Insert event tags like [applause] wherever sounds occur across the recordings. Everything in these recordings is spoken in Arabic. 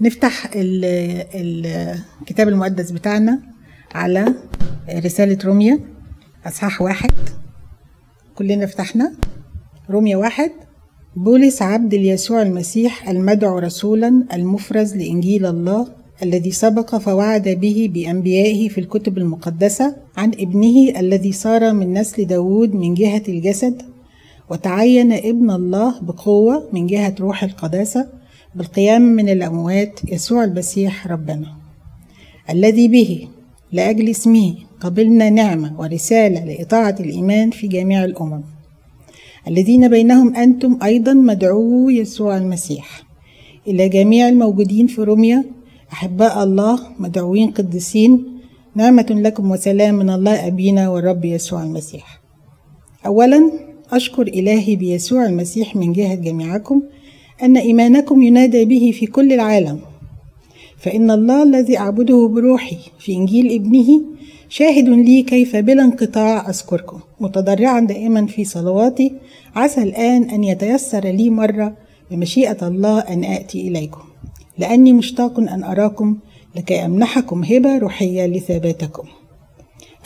نفتح ال- الكتاب المقدس بتاعنا على رسالة روميا أصحاح واحد. كلنا فتحنا. روميا واحد. بولس عبد ليسوع المسيح المدعو رسولا المفرز لإنجيل الله الذي سبق فوعد به بأنبيائه في الكتب المقدسة عن ابنه الذي صار من نسل داود من جهة الجسد وتعين ابن الله بقوة من جهة روح القداسة. بالقيام من الأموات يسوع المسيح ربنا الذي به لأجل اسمه قبلنا نعمة ورسالة لإطاعة الإيمان في جميع الأمم الذين بينهم أنتم أيضا مدعو يسوع المسيح إلى جميع الموجودين في روميا. أحباء الله مدعوين قديسين نعمة لكم وسلام من الله أبينا والرب يسوع المسيح. أولا أشكر إلهي بيسوع المسيح من جهة جميعكم أن إيمانكم ينادى به في كل العالم. فإن الله الذي أعبده بروحي في إنجيل ابنه شاهد لي كيف بلا انقطاع أذكركم. متضرعا دائما في صلواتي. عسى الآن أن يتيسر لي مرة بمشيئة الله أن آتي إليكم. لأني مشتاق أن أراكم لكي أمنحكم هبة روحية لثباتكم.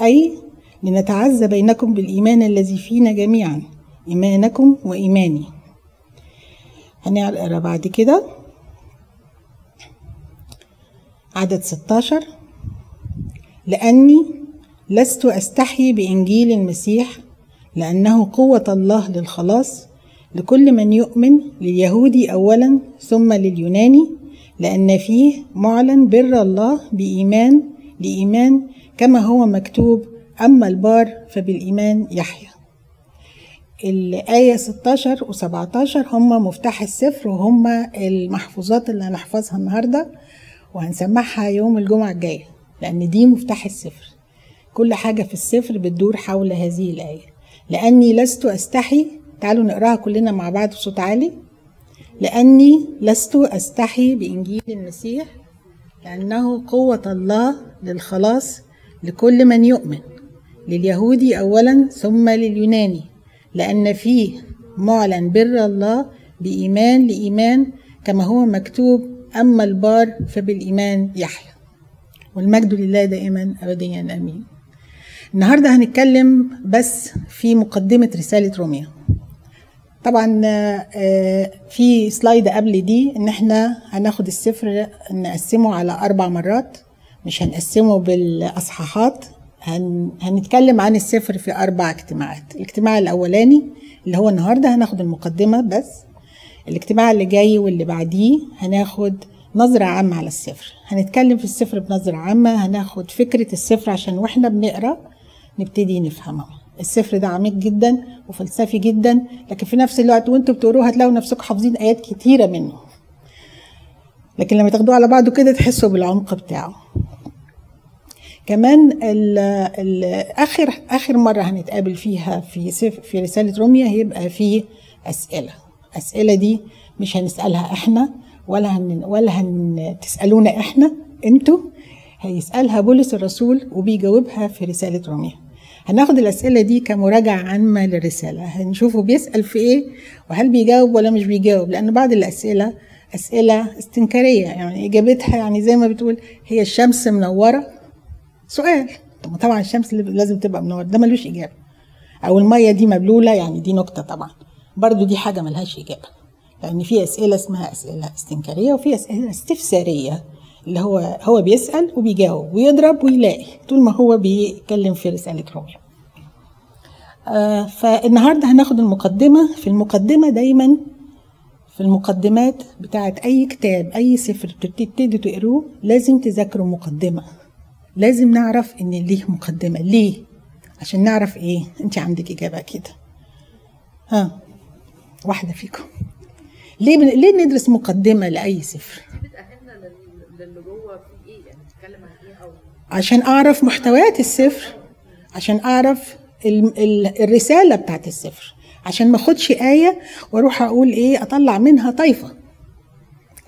أي لنتعزى بينكم بالإيمان الذي فينا جميعا إيمانكم وإيماني. هنقرا بعد كده عدد 16 لأني لست أستحي بإنجيل المسيح لأنه قوة الله للخلاص لكل من يؤمن لليهودي أولا ثم لليوناني لأن فيه معلن بر الله بإيمان لإيمان كما هو مكتوب أما البار فبالإيمان يحيى الآية 16 و 17 هم مفتاح السفر وهم المحفوظات اللي هنحفظها النهاردة وهنسمعها يوم الجمعة الجاية لأن دي مفتاح السفر. كل حاجة في السفر بتدور حول هذه الآية. لأني لست أستحي تعالوا نقراها كلنا مع بعض بصوت عالي. لأني لست أستحي بإنجيل المسيح لأنه قوة الله للخلاص لكل من يؤمن لليهودي أولا ثم لليوناني. لأن فيه معلن بر الله بإيمان لإيمان كما هو مكتوب أما البار فبالإيمان يحيى والمجد لله دائما أبديا آمين. النهاردة هنتكلم بس في مقدمة رسالة روميا. طبعا في سلايد قبل دي إن إحنا هناخد السفر نقسمه على أربع مرات مش هنقسمه بالأصحاحات. هن... هنتكلم عن السفر في أربع اجتماعات. الاجتماع الأولاني اللي هو النهارده هناخد المقدمة بس. الاجتماع اللي جاي واللي بعديه هناخد نظرة عامة على السفر هنتكلم في السفر بنظرة عامة هناخد فكرة السفر عشان وإحنا بنقرأ نبتدي نفهمه السفر ده عميق جدا وفلسفي جدا لكن في نفس الوقت وانتوا بتقروه هتلاقوا نفسكم حافظين آيات كتيرة منه. لكن لما تاخدوه على بعضه كده تحسوا بالعمق بتاعه. كمان آخر آخر مرة هنتقابل فيها في في رسالة روميا هيبقى في أسئلة. الأسئلة دي مش هنسألها إحنا ولا هن ولا تسالونا إحنا أنتوا هيسألها بولس الرسول وبيجاوبها في رسالة روميا هناخد الأسئلة دي كمراجعة عامة للرسالة. هنشوفه بيسأل في إيه وهل بيجاوب ولا مش بيجاوب. لأن بعض الأسئلة أسئلة استنكارية يعني إجابتها يعني زي ما بتقول هي الشمس منورة سؤال. طب طبعا الشمس لازم تبقى منوره ده ملوش إجابة. أو المية دي مبلولة يعني دي نكتة طبعا. برضو دي حاجة ملهاش إجابة. لأن في أسئلة اسمها أسئلة استنكارية وفي أسئلة استفسارية اللي هو هو بيسأل وبيجاوب ويضرب ويلاقي طول ما هو بيتكلم في رسالة روميا آه فالنهاردة هناخد المقدمة. في المقدمة دايما في المقدمات بتاعت أي كتاب أي سفر بتبتدوا تقروه لازم تذاكروا مقدمة. لازم نعرف إن ليه مقدمة. ليه؟ عشان نعرف إيه؟ انت عندك إجابة كده ها واحدة فيكم. ليه بن... ليه ندرس مقدمة لأي سفر؟ بتأهلنا لل- للي جوه في إيه؟ يعني بتتكلم عن إيه أو عشان أعرف محتويات السفر عشان أعرف ال... ال... الرسالة بتاعت السفر. عشان ما أخدش آية وأروح أقول إيه أطلع منها طايفة.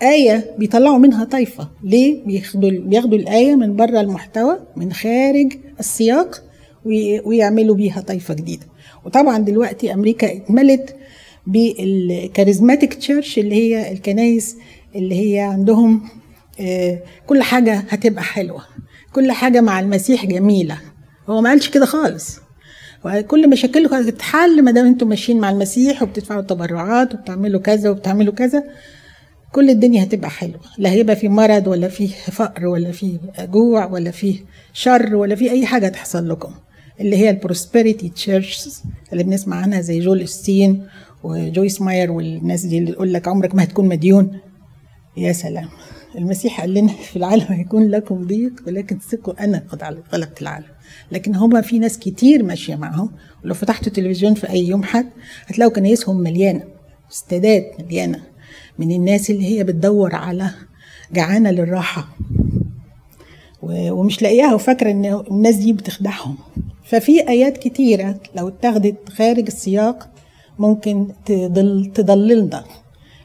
آية بيطلعوا منها طايفة. ليه؟ بياخدوا بياخدوا الآية من بره المحتوى من خارج السياق وي- ويعملوا بيها طايفة جديدة. وطبعا دلوقتي أمريكا اتملت بالكاريزماتيك تشيرش اللي هي الكنايس اللي هي عندهم آه، كل حاجة هتبقى حلوة. كل حاجة مع المسيح جميلة. هو ما قالش كده خالص. وكل مشاكلكم هتتحل ما دام أنتم ماشيين مع المسيح وبتدفعوا تبرعات وبتعملوا كذا وبتعملوا كذا. كل الدنيا هتبقى حلوة. لا هيبقى في مرض ولا في فقر ولا في جوع ولا في شر ولا في أي حاجة تحصل لكم. اللي هي ال prosperity churches اللي بنسمع عنها زي جول إستين وجويس ماير والناس دي اللي يقول لك عمرك ما هتكون مديون. يا سلام. المسيح قال لنا [laughs] في العالم هيكون لكم ضيق ولكن ثقوا أنا قد غلبت العالم. لكن هما في ناس كتير ماشية معاهم ولو فتحتوا التلفزيون في أي يوم حد هتلاقوا كنايسهم مليانة استادات مليانة. من الناس اللي هي بتدور على جعانة للراحة. ومش لاقياها وفاكرة إن الناس دي بتخدعهم. ففي آيات كتيرة لو اتاخدت خارج السياق ممكن تضل تضللنا.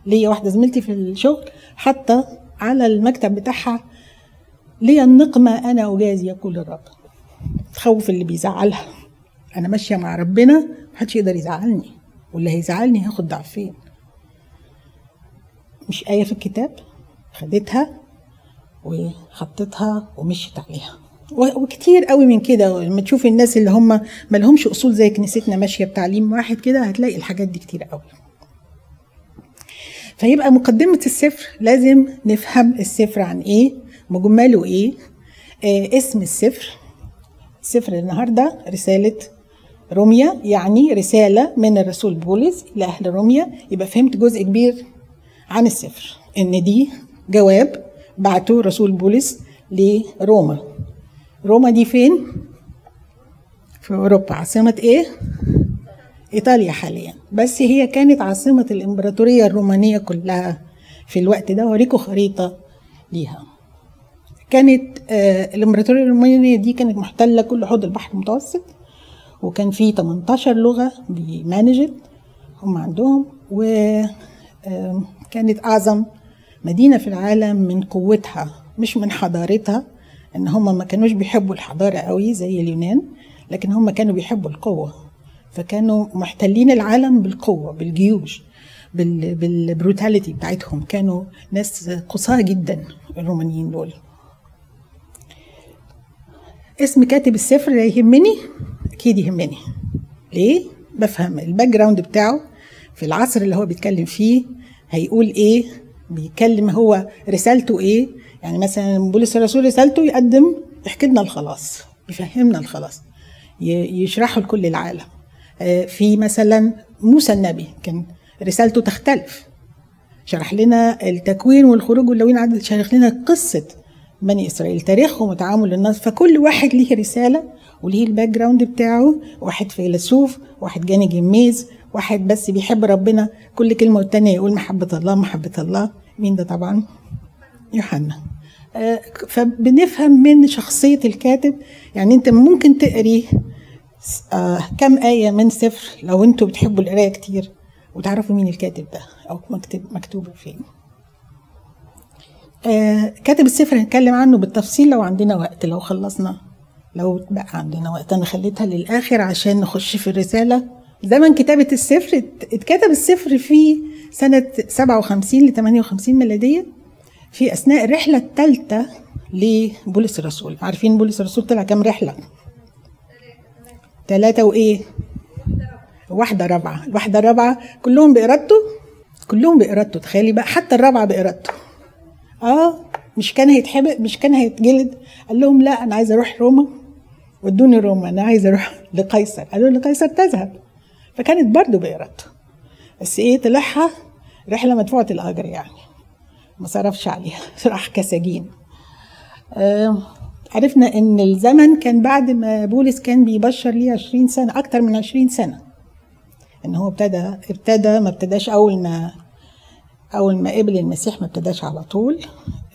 ليا واحدة زميلتي في الشغل حاطة على المكتب بتاعها ليا النقمة أنا اجازي يقول الرب. تخوف اللي بيزعلها. أنا ماشية مع ربنا محدش يقدر يزعلني. واللي هيزعلني هاخد ضعفين. مش آية في الكتاب خدتها وحطيتها ومشيت عليها. وكتير قوي من كده. لما تشوف الناس اللي هم ما لهمش أصول زي كنيستنا ماشية بتعليم واحد كده هتلاقي الحاجات دي كتير قوي. فيبقى مقدمة السفر لازم نفهم السفر عن إيه مجمله إيه آه اسم السفر. سفر النهاردة رسالة روميا يعني رسالة من الرسول بولس إلى أهل روميا يبقى فهمت جزء كبير عن السفر. إن دي جواب بعته رسول بولس لروما. روما دي فين؟ في أوروبا. عاصمة إيه؟ إيطاليا حاليا. بس هي كانت عاصمة الإمبراطورية الرومانية كلها في الوقت ده أوريكم خريطة ليها. كانت آه الإمبراطورية الرومانية دي كانت محتلة كل حوض البحر المتوسط وكان في 18 لغة بمانجت هم عندهم وكانت أعظم مدينة في العالم من قوتها مش من حضارتها إن هم ما كانوش بيحبوا الحضارة قوي زي اليونان لكن هم كانوا بيحبوا القوة. فكانوا محتلين العالم بالقوة بالجيوش بال بالبروتاليتي بتاعتهم. كانوا ناس قصاة جدا الرومانيين دول. اسم كاتب السفر يهمني؟ أكيد يهمني. ليه؟ بفهم ال background بتاعه في العصر اللي هو بيتكلم فيه. هيقول إيه؟ بيتكلم هو رسالته إيه؟ يعني مثلا بولس الرسول رسالته يقدم يحكي لنا الخلاص يفهمنا الخلاص يشرحه لكل العالم. آه، في مثلا موسى النبي كان رسالته تختلف. شرح لنا التكوين والخروج واللاويين وعدد شرح لنا قصة بني إسرائيل تاريخهم وتعامل الناس فكل واحد ليه رسالة وليه ال background بتاعه. واحد فيلسوف واحد جاي ني جميز واحد بس بيحب ربنا. كل كلمة والتانية يقول محبة الله محبة الله. مين ده طبعا؟ يوحنا. آه، فبنفهم من شخصية الكاتب. يعني انت ممكن تقري آه، كم آية من سفر لو أنتوا بتحبوا القراية كتير وتعرفوا مين الكاتب ده أو مكتوب مكتوب فين. آه، كاتب السفر هنتكلم عنه بالتفصيل لو عندنا وقت لو خلصنا. لو بقى عندنا وقت أنا خليتها للآخر عشان نخش في الرسالة. زمن كتابة السفر ات- اتكتب السفر في سنة 57 ل 58 ميلادية في أثناء الرحلة الثالثة لبولس الرسول. عارفين بولس الرسول طلع كام رحلة؟ ثلاثة وإيه؟ واحدة رابعة. الواحده الرابعه كلهم بإرادته؟ كلهم بإرادته. تخيلي بقى حتى الرابعة بإرادته. آه مش كان هيتحبق مش كان هيتجلد. قال لهم لا أنا عايز أروح روما. ودوني روما. أنا عايز أروح [laughs] لقيصر. قالوا لقيصر تذهب. فكانت برضو بإرادته بس إيه طلعها رحلة مدفوعة الأجر يعني. ما صرفش عليها. [laughs] راح كسجين. آه عرفنا إن الزمن كان بعد ما بولس كان بيبشر ليه 20 سنة أكتر من 20 سنة. إن هو ابتدى ابتدى ما ابتداش أول ما أول ما قبل المسيح ما ابتداش على طول.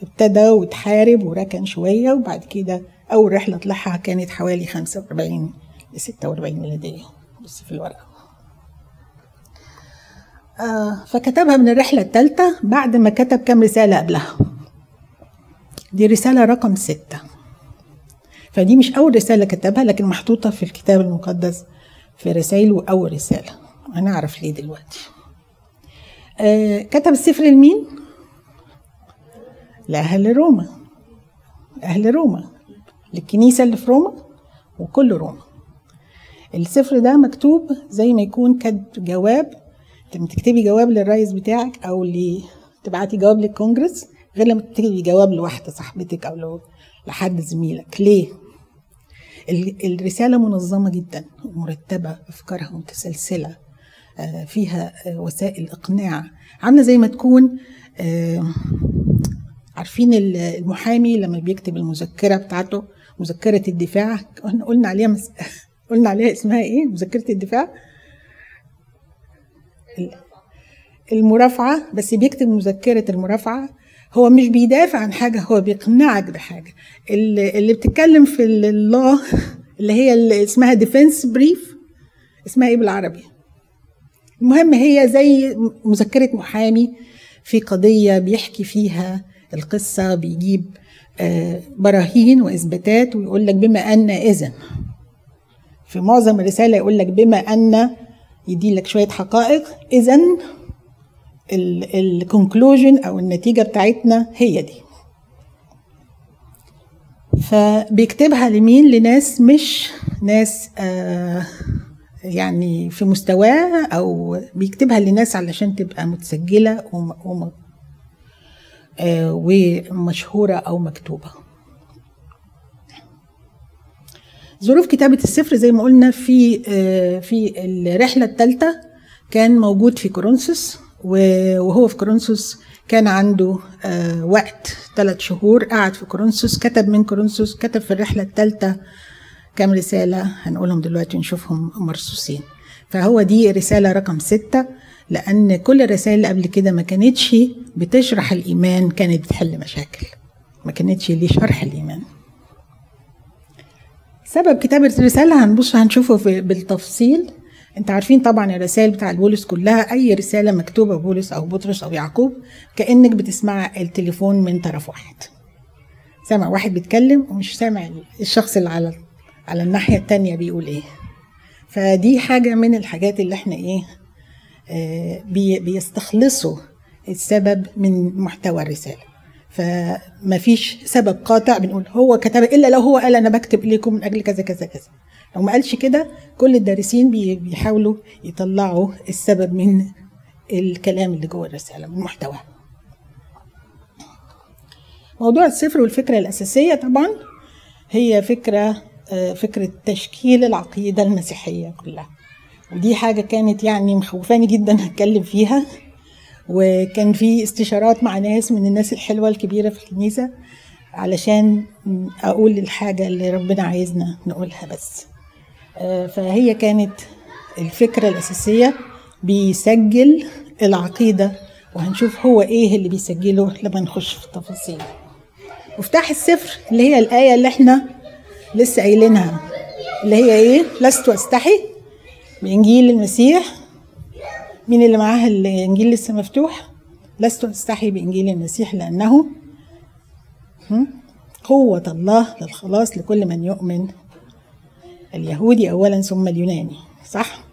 ابتدى وتحارب وركن شوية وبعد كده أول رحلة طلعها كانت حوالي 45 ل 46 ميلاديه بص في الورقة. آه فكتبها من الرحلة الثالثة بعد ما كتب كام رسالة قبلها. دي رسالة رقم ستة. فدي مش أول رسالة كتبها لكن محطوطة في الكتاب المقدس في رسائله أول رسالة. هنعرف ليه دلوقتي. آه كتب السفر لمين؟ لأهل روما. أهل روما. للكنيسة اللي في روما وكل روما. السفر ده مكتوب زي ما يكون كاتب جواب. لما تكتبي جواب للرئيس بتاعك أو ل... تبعتي جواب للكونجرس غير لما تكتبي جواب لواحدة صاحبتك أو لو لحد زميلك. ليه؟ ال- الرسالة منظمة جدا مرتبه أفكارها متسلسلة آه، فيها آه، وسائل إقناع. عاملة زي ما تكون عارفين ال- المحامي لما بيكتب المذكرة بتاعته؟ مذكرة الدفاع. قلنا عليها مس... [laughs] قلنا عليها اسمها إيه؟ مذكرة الدفاع. ال- المرافعة بس بيكتب مذكرة المرافعة. هو مش بيدافع عن حاجة هو بيقنعك بحاجة. اللي, بتتكلم في الله اللي هي اللي اسمها defense brief اسمها إيه بالعربي؟ المهم هي زي مذكرة محامي في قضية بيحكي فيها القصة بيجيب براهين وإثباتات ويقول لك بما أن إذن. في معظم الرسالة يقول لك بما أن يدي لك شوية حقائق إذن ال conclusion أو النتيجة بتاعتنا هي دي. فبيكتبها لمين؟ لناس مش ناس آه يعني في مستواه أو بيكتبها لناس علشان تبقى متسجلة آه ومشهورة أو مكتوبة. ظروف كتابة السفر زي ما قلنا في آه في الرحلة الثالثة كان موجود في كورنثوس وهو في كورنثوس كان عنده آه وقت ثلاث شهور قعد في كورنثوس كتب من كورنثوس كتب في الرحلة الثالثة كام رسالة هنقولهم دلوقتي ونشوفهم مرصوصين. فهو دي رسالة رقم ستة. لأن كل الرسائل اللي قبل كده ما كانتش بتشرح الإيمان كانت بتحل مشاكل. ما كانتش ليه شرح الإيمان. سبب كتابة الرسالة هنبص هنشوفه في بالتفصيل. انت عارفين طبعا الرسائل بتاع بولس كلها أي رسالة مكتوبة بولس أو بطرس أو يعقوب كأنك بتسمع التليفون من طرف واحد. سامع واحد بيتكلم ومش سامع الشخص اللي على على الناحية التانية بيقول إيه. فدي حاجة من الحاجات اللي إحنا إيه بيستخلصوا السبب من محتوى الرسالة. فما فيش سبب قاطع بنقول هو كتب إلا لو هو قال أنا بكتب إليكم من أجل كذا كذا كذا. لو ما قالش كده كل الدارسين بيحاولوا يطلعوا السبب من الكلام اللي جوه الرسالة من محتواها موضوع السفر والفكرة الأساسية طبعا هي فكرة فكرة تشكيل العقيدة المسيحية كلها. ودي حاجة كانت يعني مخوفاني جدا أتكلم فيها. وكان في استشارات مع ناس من الناس الحلوة الكبيرة في الكنيسة علشان أقول الحاجة اللي ربنا عايزنا نقولها بس. فهي كانت الفكرة الأساسية بيسجل العقيدة وهنشوف هو إيه اللي بيسجله لما نخش في التفاصيل. مفتاح السفر اللي هي الآية اللي إحنا لسه قايلينها اللي هي إيه؟ لست أستحي بانجيل المسيح. مين اللي معاه الإنجيل لسه مفتوح؟ لست أستحي بإنجيل المسيح لأنه قوة الله للخلاص لكل من يؤمن. اليهودي أولا ثم اليوناني صح؟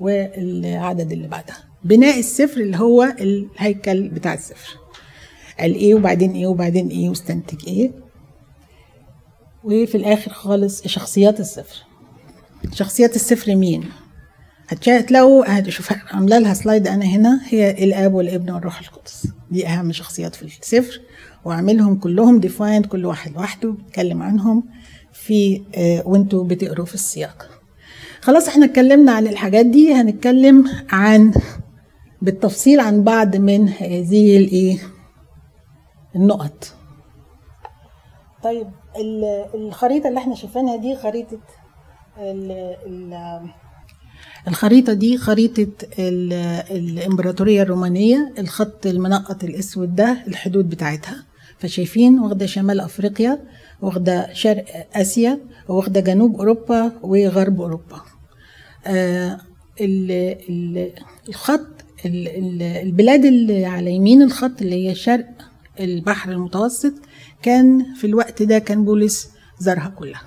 والعدد اللي بعدها. بناء السفر اللي هو الهيكل بتاع السفر. قال إيه وبعدين إيه وبعدين إيه واستنتج إيه. وفي الآخر خالص شخصيات السفر. شخصيات السفر مين؟ هتلاقوا هتشوف عاملة لها سلايد أنا هنا هي الآب والابن والروح القدس. دي أهم شخصيات في السفر واعملهم كلهم ديفايند كل واحد لوحده بتكلم عنهم في آه وانتوا بتقروا في السياق. خلاص إحنا اتكلمنا عن الحاجات دي هنتكلم عن بالتفصيل عن بعض من هذه الايه النقط. طيب الخريطة اللي إحنا شايفينها دي خريطة الخريطة دي خريطة الإمبراطورية الرومانية الخط المنقط الأسود ده الحدود بتاعتها. فشايفين واخدة شمال أفريقيا واخدة شرق آسيا واخدة جنوب أوروبا وغرب أوروبا. آه الخط البلاد اللي على يمين الخط اللي هي شرق البحر المتوسط كان في الوقت ده كان بولس زارها كلها.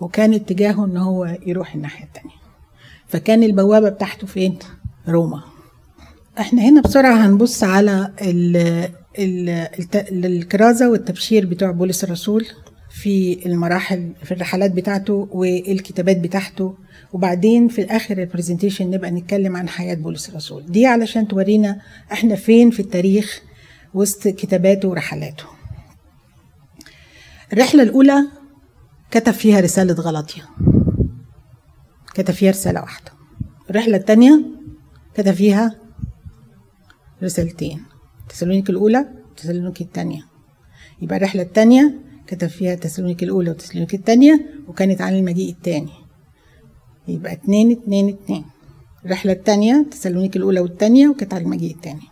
وكان اتجاهه إن هو يروح الناحية التانية. فكان البوابة بتاعته فين؟ روما. إحنا هنا بسرعة هنبص على ال- الت- الكرازة والتبشير بتوع بولس الرسول في المراحل في الرحلات بتاعته والكتابات بتاعته. وبعدين في اخر ال presentation نبقى نتكلم عن حياة بولس الرسول. دي علشان تورينا إحنا فين في التاريخ وسط كتاباته ورحلاته. الرحلة الأولى كتب فيها رسالة غلطية كتب فيها رسالة واحدة. الرحلة الثانية كتب فيها رسالتين. تسالونيك الأولى وتسالونيك الثانية يبقى الرحلة الثانية كتب فيها تسالونيك الأولى وتسالونيك الثانية وكانت عن المجيء الثاني يبقى اتنين اتنين اتنين. الرحلة الثانية تسالونيك الأولى والثانية وكانت عن المجيء الثاني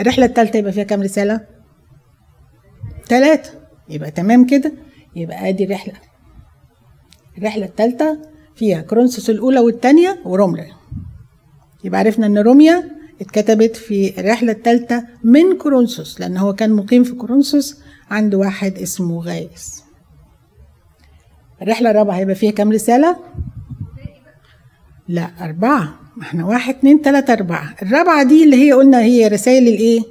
الرحلة الثالثة يبقى فيها كام رسالة؟ ثلاثة يبقى تمام كده؟ يبقى ادي الرحلة. الرحلة الثالثة فيها كرونسوس الأولى والثانية وروميا. يبقى عرفنا إن روميا اتكتبت في الرحلة الثالثة من كورنثوس لأن هو كان مقيم في كورنثوس عند واحد اسمه غايس. الرحلة الرابعة هيبقى فيها كام رسالة؟ لا أربعة. ما إحنا واحد اتنين تلاتة أربعة. الرابعة دي اللي هي قلنا هي رسائل الإيه؟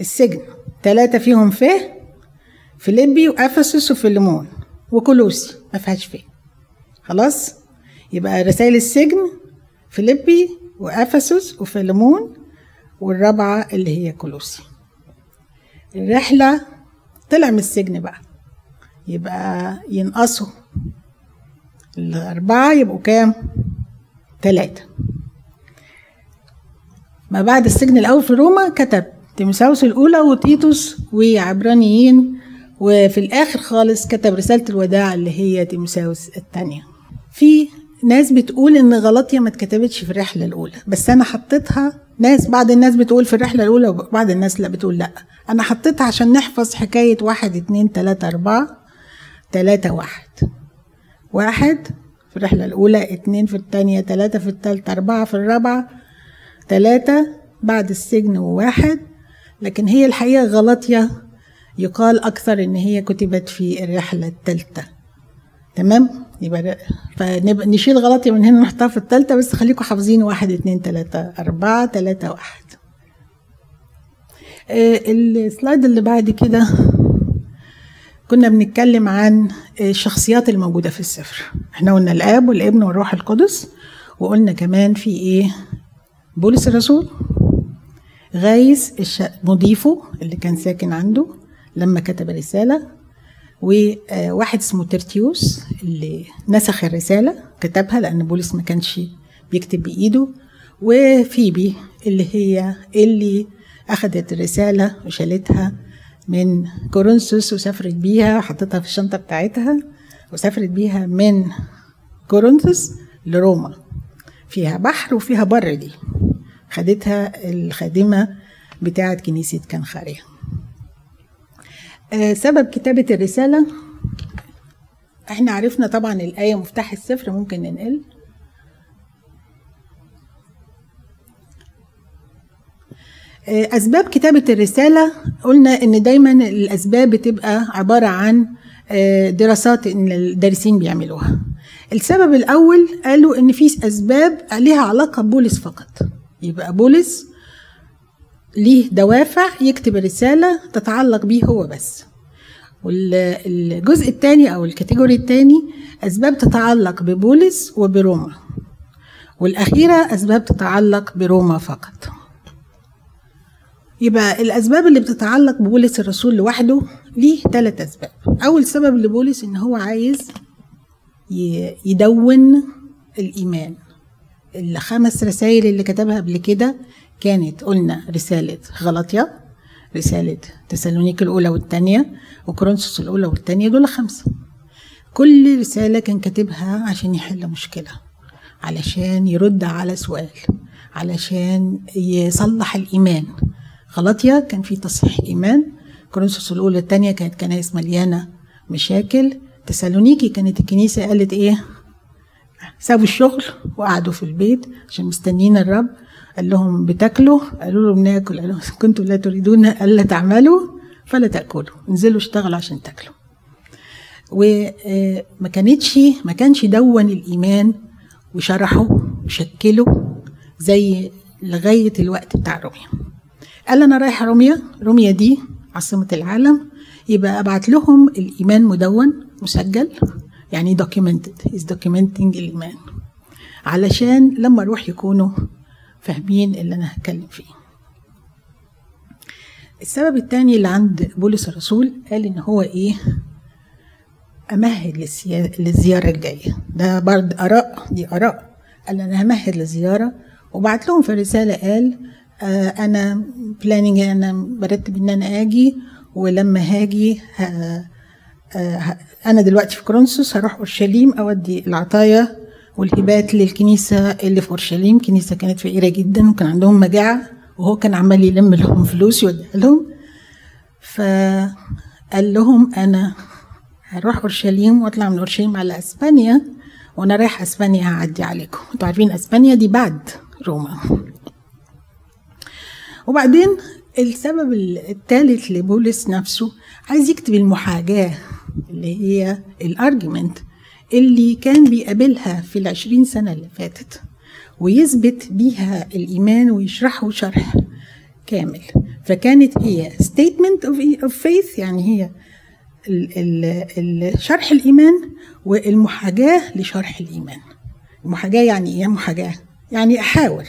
السجن. تلاتة فيهم فيه فيليبي وأفسس وفيلمون وكولوسي. ما فيهاش فيه. خلاص؟ يبقى رسائل السجن فيليبي وأفسس وفيلمون والرابعة اللي هي كولوسي. الرحلة طلع من السجن بقى. يبقى ينقصوا الأربعة يبقوا كام؟ ثلاثة ما بعد السجن الأول في روما كتب تيموساوس الأولى وتيتوس وعبرانيين وفي الآخر خالص كتب رسالة الوداع اللي هي تيموساوس الثانية. في ناس بتقول إن غلطية ما اتكتبتش في الرحلة الأولى بس أنا حطيتها ناس بعض الناس بتقول في الرحلة الأولى وبعض الناس لأ بتقول لأ. أنا حطيتها عشان نحفظ حكاية واحد اتنين تلاتة أربعة تلاتة واحد. واحد في الرحلة الأولى اتنين في التانية تلاتة في التالتة أربعة في الرابعة تلاتة بعد السجن وواحد. لكن هي الحقيقة غلطية يقال أكثر إن هي كتبت في الرحلة الثالثة تمام؟ يبقى فنبقى نشيل غلطية من هنا نحطها في الثالثة بس خليكم حافظين واحد اتنين تلاتة أربعة تلاتة واحد. آه، السلايد اللي بعد كده كنا بنتكلم عن الشخصيات الموجودة في السفر. إحنا قلنا الآب والابن والروح القدس وقلنا كمان في إيه؟ بولس الرسول غايس. مضيفه اللي كان ساكن عنده لما كتب الرسالة وواحد اسمه ترتيوس اللي نسخ الرسالة كتبها لأن بولس ما كانش بيكتب بإيده. وفيبي اللي هي اللي أخدت الرسالة وشالتها من كورنثوس وسافرت بيها حطيتها في الشنطة بتاعتها وسافرت بيها من كورنثوس لروما. فيها بحر وفيها بر دي. خدتها الخادمة بتاعة كنيسة كنخاريا آه، سبب كتابة الرسالة. إحنا عرفنا طبعا الآية مفتاح السفر ممكن ننقل. آه، أسباب كتابة الرسالة. قلنا إن دايما الأسباب بتبقى عبارة عن آه، دراسات إن الدارسين بيعملوها. السبب الأول قالوا إن في أسباب ليها علاقة ببولس فقط. يبقى بولس ليه دوافع يكتب الرسالة تتعلق بيه هو بس. والجزء الثاني أو الكاتيجوري الثاني أسباب تتعلق ببولس وبروما. والأخيرة أسباب تتعلق بروما فقط. يبقى الأسباب اللي بتتعلق ببولس الرسول لوحده ليه ثلاث أسباب. أول سبب لبولس إن هو عايز يدون الإيمان. الخمس رسائل اللي كتبها قبل كده كانت قلنا رسالة غلطية رسالة تسالونيك الأولى والثانية وكورنثوس الأولى والثانية دول خمسة. كل رسالة كان كاتبها عشان يحل مشكلة علشان يرد على سؤال علشان يصلح الإيمان. غلطية كان في تصحيح إيمان. كورنثوس الأولى الثانية كانت كنائس مليانة مشاكل. تسالونيكي كانت الكنيسة قالت إيه؟ سابوا الشغل وقعدوا في البيت عشان مستنيين الرب. قال لهم بتاكلوا؟ قالوا له بناكل. قال لهم كنتم لا تريدون ألا تعملوا فلا تأكلوا. انزلوا اشتغلوا عشان تاكلوا. وما كانتش ما كانش دون الإيمان وشرحه وشكله زي لغاية الوقت بتاع روميا. قال أنا رايح روميا روميا دي عاصمة العالم. يبقى أبعت لهم الإيمان مدون مسجل يعني documented is documenting الإيمان. علشان لما أروح يكونوا فاهمين اللي أنا هتكلم فيه. السبب الثاني اللي عند بولس الرسول قال إن هو إيه؟ أمهد للزيارة الجاية. ده برضه آراء دي آراء. قال أنا همهد للزيارة. وبعت لهم في الرساله قال آه أنا بلاننج أنا برتب إن أنا آجي ولما هاجي ه- آه، ه- أنا دلوقتي في كورنثوس هروح أورشليم أودي العطايا والهبات للكنيسة اللي في أورشليم كنيسة كانت فقيرة جدا وكان عندهم مجاعة وهو كان عمال يلم لهم فلوس يوديها لهم. فقال لهم أنا هروح أورشليم وأطلع من أورشليم على أسبانيا وأنا رايح أسبانيا هعدي عليكم. أنتوا عارفين أسبانيا دي بعد روما. وبعدين السبب الثالث لبولس نفسه عايز يكتب المحاجاة اللي هي الارجيومنت اللي كان بيقابلها في العشرين سنة اللي فاتت ويثبت بيها الإيمان ويشرحه شرح كامل. فكانت هي statement of, of faith يعني هي شرح الإيمان والمحاجاة لشرح الإيمان. المحاجاة يعني إيه محاجاة؟ يعني أحاور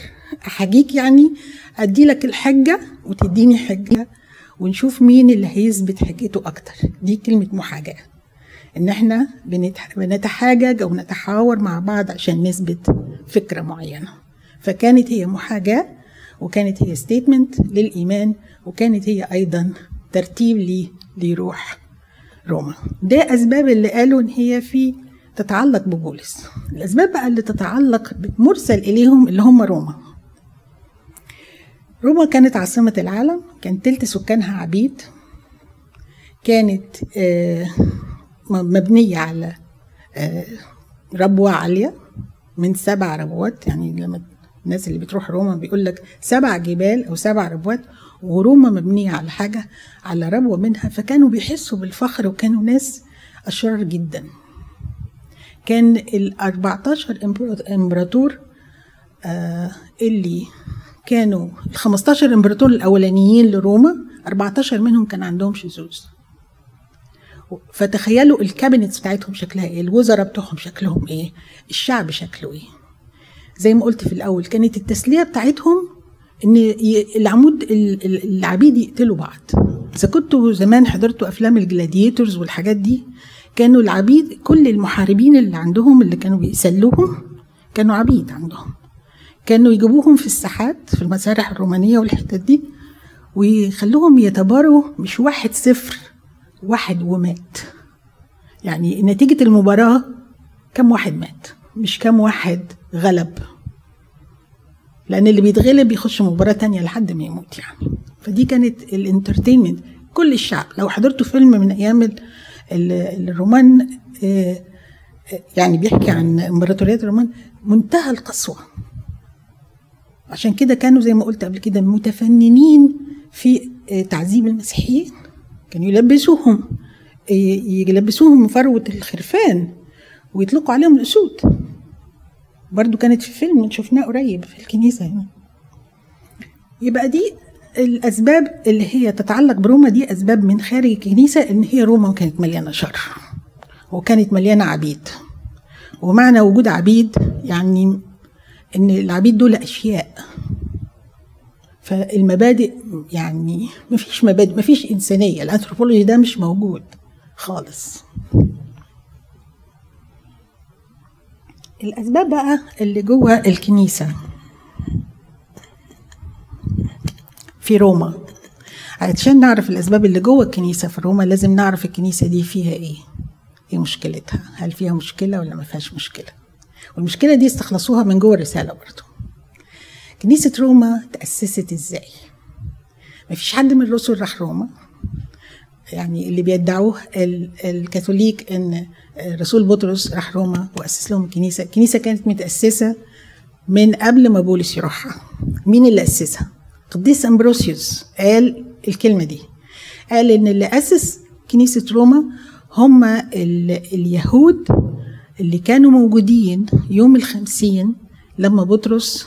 أحاجيك يعني أدي لك الحجة وتديني حجة ونشوف مين اللي هيثبت حجته أكتر. دي كلمة محاجاة. إحنا بنتح- بنتحاجج أو نتحاور مع بعض عشان نثبت فكرة معينة. فكانت هي محاجاة وكانت هي ستيتمنت للإيمان وكانت هي أيضا ترتيب لي لروح روما. ده أسباب اللي قالوا إن هي في تتعلق ببولس. الأسباب بقى اللي تتعلق مرسل إليهم اللي هم روما. روما كانت عاصمة العالم كان تلت سكانها عبيد كانت آه، مبنية على آه، ربوة عالية من سبع ربوات. يعني لما الناس اللي بتروح روما بيقول لك سبع جبال أو سبع ربوات وروما مبنية على حاجة على ربوة منها. فكانوا بيحسوا بالفخر وكانوا ناس أشرار جدا. كان ال 14 إمبرا- إمبراطور آه اللي كانوا ال 15 إمبراطور الأولانيين لروما 14 منهم كان عندهم شذوذ فتخيلوا ال cabinets بتاعتهم شكلها إيه الوزراء بتوعهم شكلهم إيه الشعب شكله إيه. زي ما قلت في الأول كانت التسلية بتاعتهم إن العمود ال- ال- العبيد يقتلوا بعض. إذا كنتوا زمان حضرتوا أفلام ال gladiators والحاجات دي كانوا العبيد كل المحاربين اللي عندهم اللي كانوا بيسلوهم كانوا عبيد عندهم. كانوا يجيبوهم في الساحات في المسارح الرومانية والحتت دي ويخلوهم يتباروا مش واحد صفر واحد ومات. يعني نتيجة المباراة كم واحد مات؟ مش كم واحد غلب. لأن اللي بيتغلب يخش مباراة تانية لحد ما يموت يعني. فدي كانت الانترتينمنت. كل الشعب لو حضرتوا فيلم من أيام ال- ال- الرومان آه، آه، يعني بيحكي عن إمبراطورية الرومان منتهى القسوة. عشان كده كانوا زي ما قلت قبل كده متفننين في آه، تعذيب المسيحيين. كانوا يلبسوهم يلبسوهم فروة الخرفان ويطلقوا عليهم الأسود. برضو كانت في فيلم شفناه قريب في الكنيسة هنا. يبقى دي الأسباب اللي هي تتعلق بروما دي أسباب من خارج الكنيسة إن هي روما كانت مليانة شر وكانت مليانة عبيد. ومعنى وجود عبيد يعني إن العبيد دول أشياء. فالمبادئ يعني مفيش مبادئ مفيش إنسانية. الأنثروبولوجي ده مش موجود خالص. الأسباب بقى اللي جوه الكنيسة. في روما. عشان نعرف الأسباب اللي جوه الكنيسة في روما لازم نعرف الكنيسة دي فيها إيه؟ إيه مشكلتها؟ هل فيها مشكلة ولا ما فيهاش مشكلة؟ والمشكلة دي استخلصوها من جوه الرسالة برضو. كنيسة روما تأسست إزاي ما فيش حد من الرسل راح روما يعني اللي بيدعوه ال- الكاثوليك إن رسول بطرس راح روما وأسس لهم الكنيسة، الكنيسة كانت متأسسة من قبل ما بولس يروحها. مين اللي أسسها؟ قديس أمبروسيوس قال الكلمة دي. قال إن اللي أسس كنيسة روما هم ال- اليهود اللي كانوا موجودين يوم الخمسين لما بطرس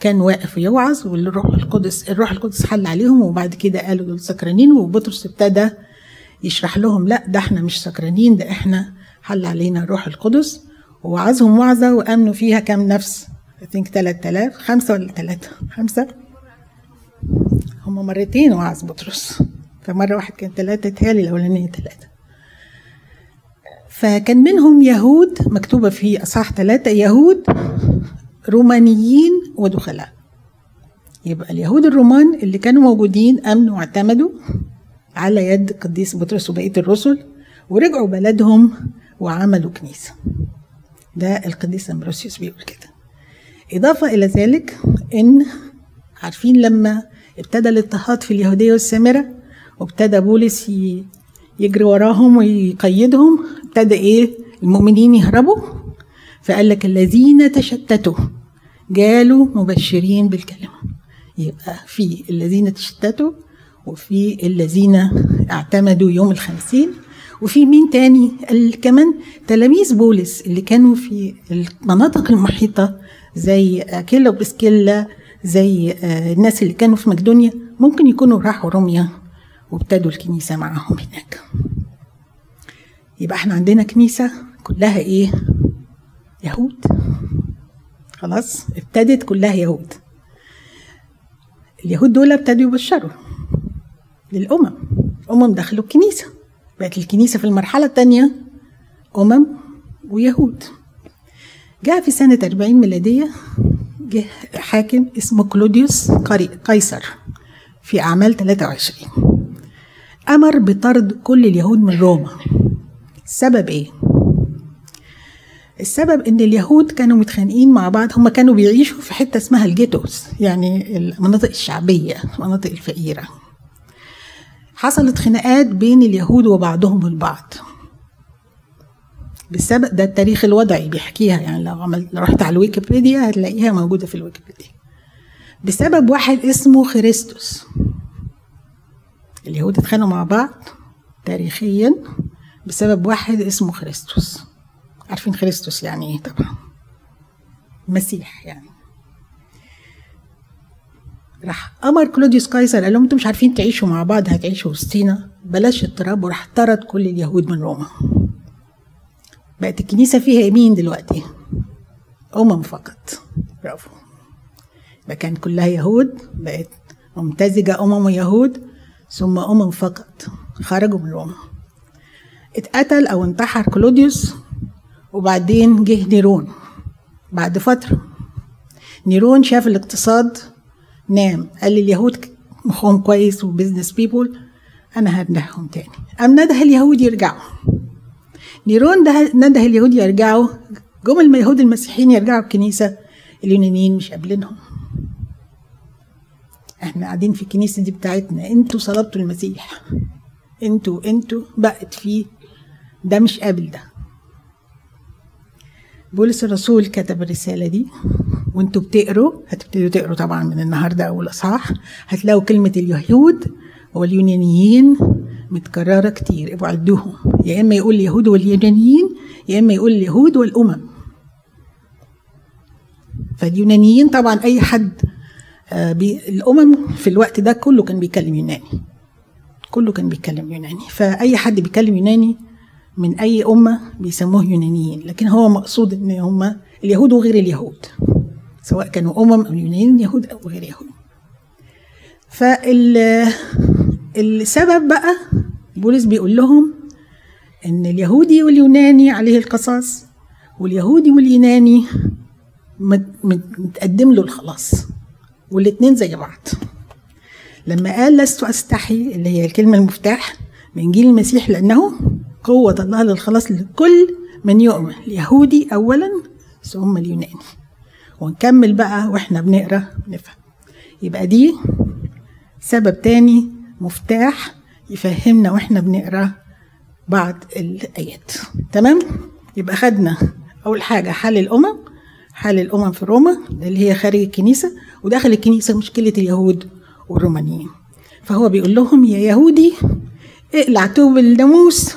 كان واقف يوعظ والروح القدس الروح القدس حل عليهم وبعد كده قالوا دول سكرانين وبطرس ابتدى يشرح لهم لا ده إحنا مش سكرانين ده إحنا حل علينا الروح القدس ووعظهم وعظة وآمنوا فيها كام نفس؟ I think 3000 خمسة ولا ثلاثة؟ خمسة؟ هم مرتين وعظ بطرس فمرة واحد كان ثلاثة تهالي الأولانية ثلاثة فكان منهم يهود مكتوبة في أصحاح ثلاثة يهود رومانيين ودخلاء. يبقى اليهود الرومان اللي كانوا موجودين أمنوا واعتمدوا على يد قديس بطرس وبقية الرسل ورجعوا بلدهم وعملوا كنيسة. ده القديس امبروسيوس بيقول كده. إضافة إلى ذلك إن عارفين لما ابتدى الاضطهاد في اليهودية والسامرة وابتدى بولس يجري وراهم ويقيدهم ابتدى إيه؟ المؤمنين يهربوا فقال لك الذين تشتتوا جالوا مبشرين بالكلمة. يبقى في الذين تشتتوا وفي الذين اعتمدوا يوم الخمسين وفي مين تاني؟ كمان تلاميذ بولس اللي كانوا في المناطق المحيطة زي أكيلا وبسكيلا زي الناس اللي كانوا في مقدونيا. ممكن يكونوا راحوا روميا وابتدوا الكنيسة معاهم هناك. يبقى إحنا عندنا كنيسة كلها إيه؟ يهود. خلاص؟ ابتدت كلها يهود. اليهود دول ابتدوا يبشروا للأمم. الأمم دخلوا الكنيسة. بقت الكنيسة في المرحلة الثانية أمم ويهود. جاء في سنة 40 ميلادية جه حاكم اسمه كلوديوس قيصر في أعمال 23 أمر بطرد كل اليهود من روما. السبب إيه؟ السبب إن اليهود كانوا متخانقين مع بعض هم كانوا بيعيشوا في حتة اسمها ال ghettos يعني المناطق الشعبية المناطق الفقيرة. حصلت خناقات بين اليهود وبعضهم البعض. بسبب ده التاريخ الوضعي بيحكيها يعني لو عملت رحت على الويكيبيديا هتلاقيها موجودة في الويكيبيديا. بسبب واحد اسمه خريستوس. اليهود اتخانقوا مع بعض تاريخيا بسبب واحد اسمه خريستوس. عارفين خريستوس يعني إيه؟ طبعا. مسيح يعني. راح أمر كلوديوس قيصر قال لهم أنتم مش عارفين تعيشوا مع بعض هتعيشوا وسطينا. بلاش اضطراب وراح طرد كل اليهود من روما. بقت الكنيسة فيها مين دلوقتي. أمم فقط. برافو. يبقى كانت كلها يهود بقت ممتزجة أمم ويهود ثم أمم فقط. خرجوا من روما. اتقتل أو انتحر كلوديوس. وبعدين جه نيرون. بعد فترة. نيرون شاف الاقتصاد نام. قال اليهود مخهم كويس و business people أنا هندههم تاني. أم نده اليهود يرجعوا. نيرون ده نده اليهود يرجعوا. جم اليهود المسيحيين يرجعوا الكنيسة اليونانيين مش قابلينهم. إحنا قاعدين في الكنيسة دي بتاعتنا. أنتوا صلبتوا المسيح. أنتوا أنتوا بقت فيه. ده مش قابل ده. بولس الرسول كتب الرسالة دي وانتوا بتقروا هتبتدوا تقروا طبعا من النهارده أول أصحاح. هتلاقوا كلمة اليهود واليونانيين متكررة كتير ابقوا عدوهم يا إما يقول اليهود واليونانيين يا إما يقول اليهود والأمم. فاليونانيين طبعا أي حد آه الأمم في الوقت ده كله كان بيتكلم يوناني. كله كان بيتكلم يوناني. فأي حد بيتكلم يوناني من أي أمة بيسموه يونانيين لكن هو مقصود إن هم اليهود وغير اليهود سواء كانوا أمم أو يونانيين يهود أو غير يهود. فالسبب بقى بولس بيقول لهم إن اليهودي واليوناني عليه القصاص واليهودي واليوناني متقدم له الخلاص والاتنين زي بعض. لما قال لست أستحي اللي هي الكلمة المفتاح من جيل المسيح لأنه قوة الله للخلاص لكل من يؤمن. اليهودي أولا ثم اليوناني. ونكمل بقى وإحنا بنقرأ نفهم يبقى دي سبب تاني مفتاح يفهمنا وإحنا بنقرأ بعض الآيات. تمام؟ يبقى خدنا أول حاجة حال الأمم. حال الأمم في روما اللي هي خارج الكنيسة وداخل الكنيسة مشكلة اليهود والرومانيين. فهو بيقول لهم يا يهودي اقلع توب الناموس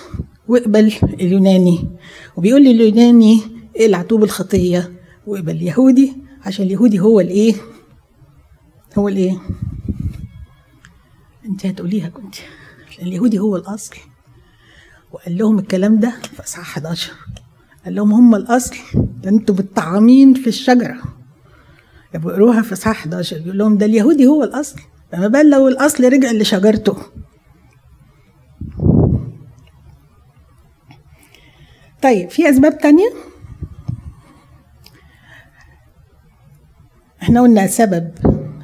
وإقبل اليوناني. وبيقول لي اليوناني اقلع طوب الخطية واقبل اليهودي عشان اليهودي هو الإيه؟ هو الإيه؟ انت هتقوليها كنت. اليهودي هو الأصل. وقال لهم الكلام ده في إصحاح 11 قال لهم هم الأصل ده أنتوا بالطعامين في الشجرة. يبقوا اقروها في إصحاح 11 بيقول لهم ده اليهودي هو الأصل. فما بال لو الأصل رجع لشجرته. طيب في أسباب تانية؟ إحنا قلنا سبب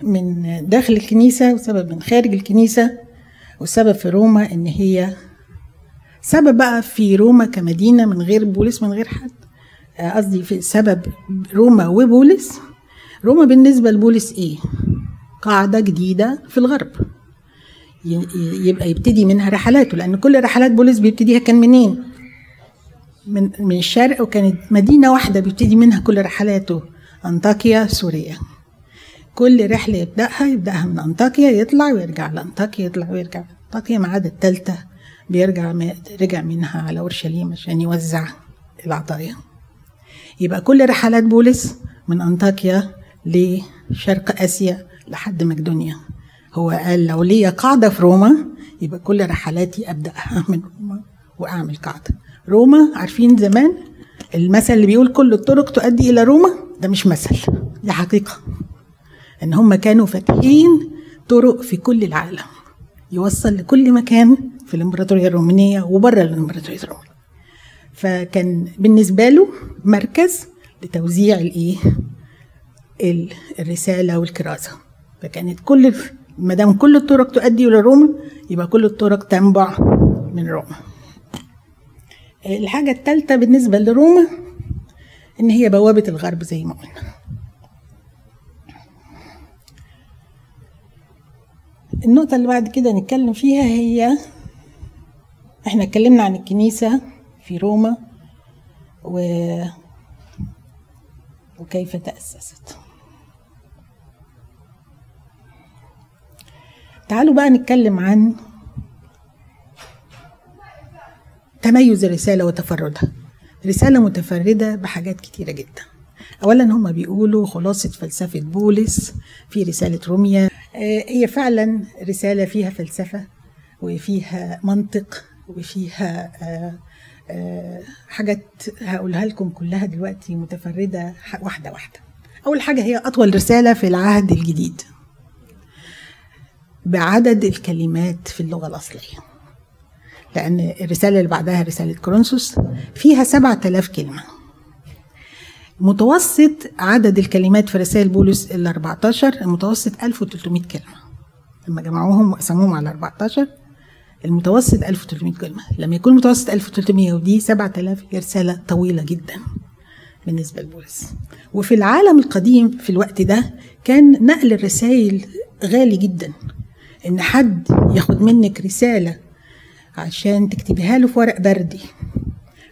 من داخل الكنيسة وسبب من خارج الكنيسة والسبب في روما إن هي سبب بقى في روما كمدينة من غير بولس من غير حد. آه، قصدي في سبب روما وبولس. روما بالنسبة لبولس إيه؟ قاعدة جديدة في الغرب. يبقى يبتدي منها رحلاته لأن كل رحلات بولس بيبتديها كان منين؟ من من الشرق وكانت مدينة واحدة بيبتدي منها كل رحلاته أنطاكيا سوريا. كل رحلة يبدأها يبدأها من أنطاكيا يطلع ويرجع لأنطاكيا يطلع ويرجع أنطاكيا ما عدا التالتة. بيرجع رجع منها على أورشليم عشان يوزع العطايا. يبقى كل رحلات بولس من أنطاكيا لشرق آسيا لحد مقدونيا. هو قال لو ليا قاعدة في روما يبقى كل رحلاتي أبدأها من روما وأعمل قاعدة. روما عارفين زمان المثل اللي بيقول كل الطرق تؤدي إلى روما؟ ده مش مثل دي حقيقة. إن هم كانوا فاتحين طرق في كل العالم يوصل لكل مكان في الإمبراطورية الرومانية وبره الإمبراطورية الرومانية. فكان بالنسبة له مركز لتوزيع الإيه؟ ال- الرسالة والكرازة فكانت كل ما دام كل الطرق تؤدي إلى روما يبقى كل الطرق تنبع من روما. الحاجة الثالثة بالنسبة لروما إن هي بوابة الغرب زي ما قلنا. النقطة اللي بعد كده نتكلم فيها هي إحنا اتكلمنا عن الكنيسة في روما و... وكيف تأسست. تعالوا بقى نتكلم عن تميز الرسالة وتفردها. رسالة متفردة بحاجات كتيرة جدا. أولا هم بيقولوا خلاصة فلسفة بولس في رسالة روميا. آه، هي فعلا رسالة فيها فلسفة وفيها منطق وفيها آه، آه، حاجات هقولها لكم كلها دلوقتي متفردة واحدة واحدة. أول حاجة هي أطول رسالة في العهد الجديد بعدد الكلمات في اللغة الأصلية. لأن الرسالة اللي بعدها رسالة كورنثوس فيها سبعة آلاف كلمة. متوسط عدد الكلمات في رسائل بولس ال 14 المتوسط 1300 كلمة. لما جمعوهم وقسموهم على 14 المتوسط 1300 كلمة. لما يكون المتوسط 1300 ودي 7000 هي رسالة طويلة جدا بالنسبة لبولس. وفي العالم القديم في الوقت ده كان نقل الرسائل غالي جدا. إن حد ياخد منك رسالة عشان تكتبيها له في ورق بردي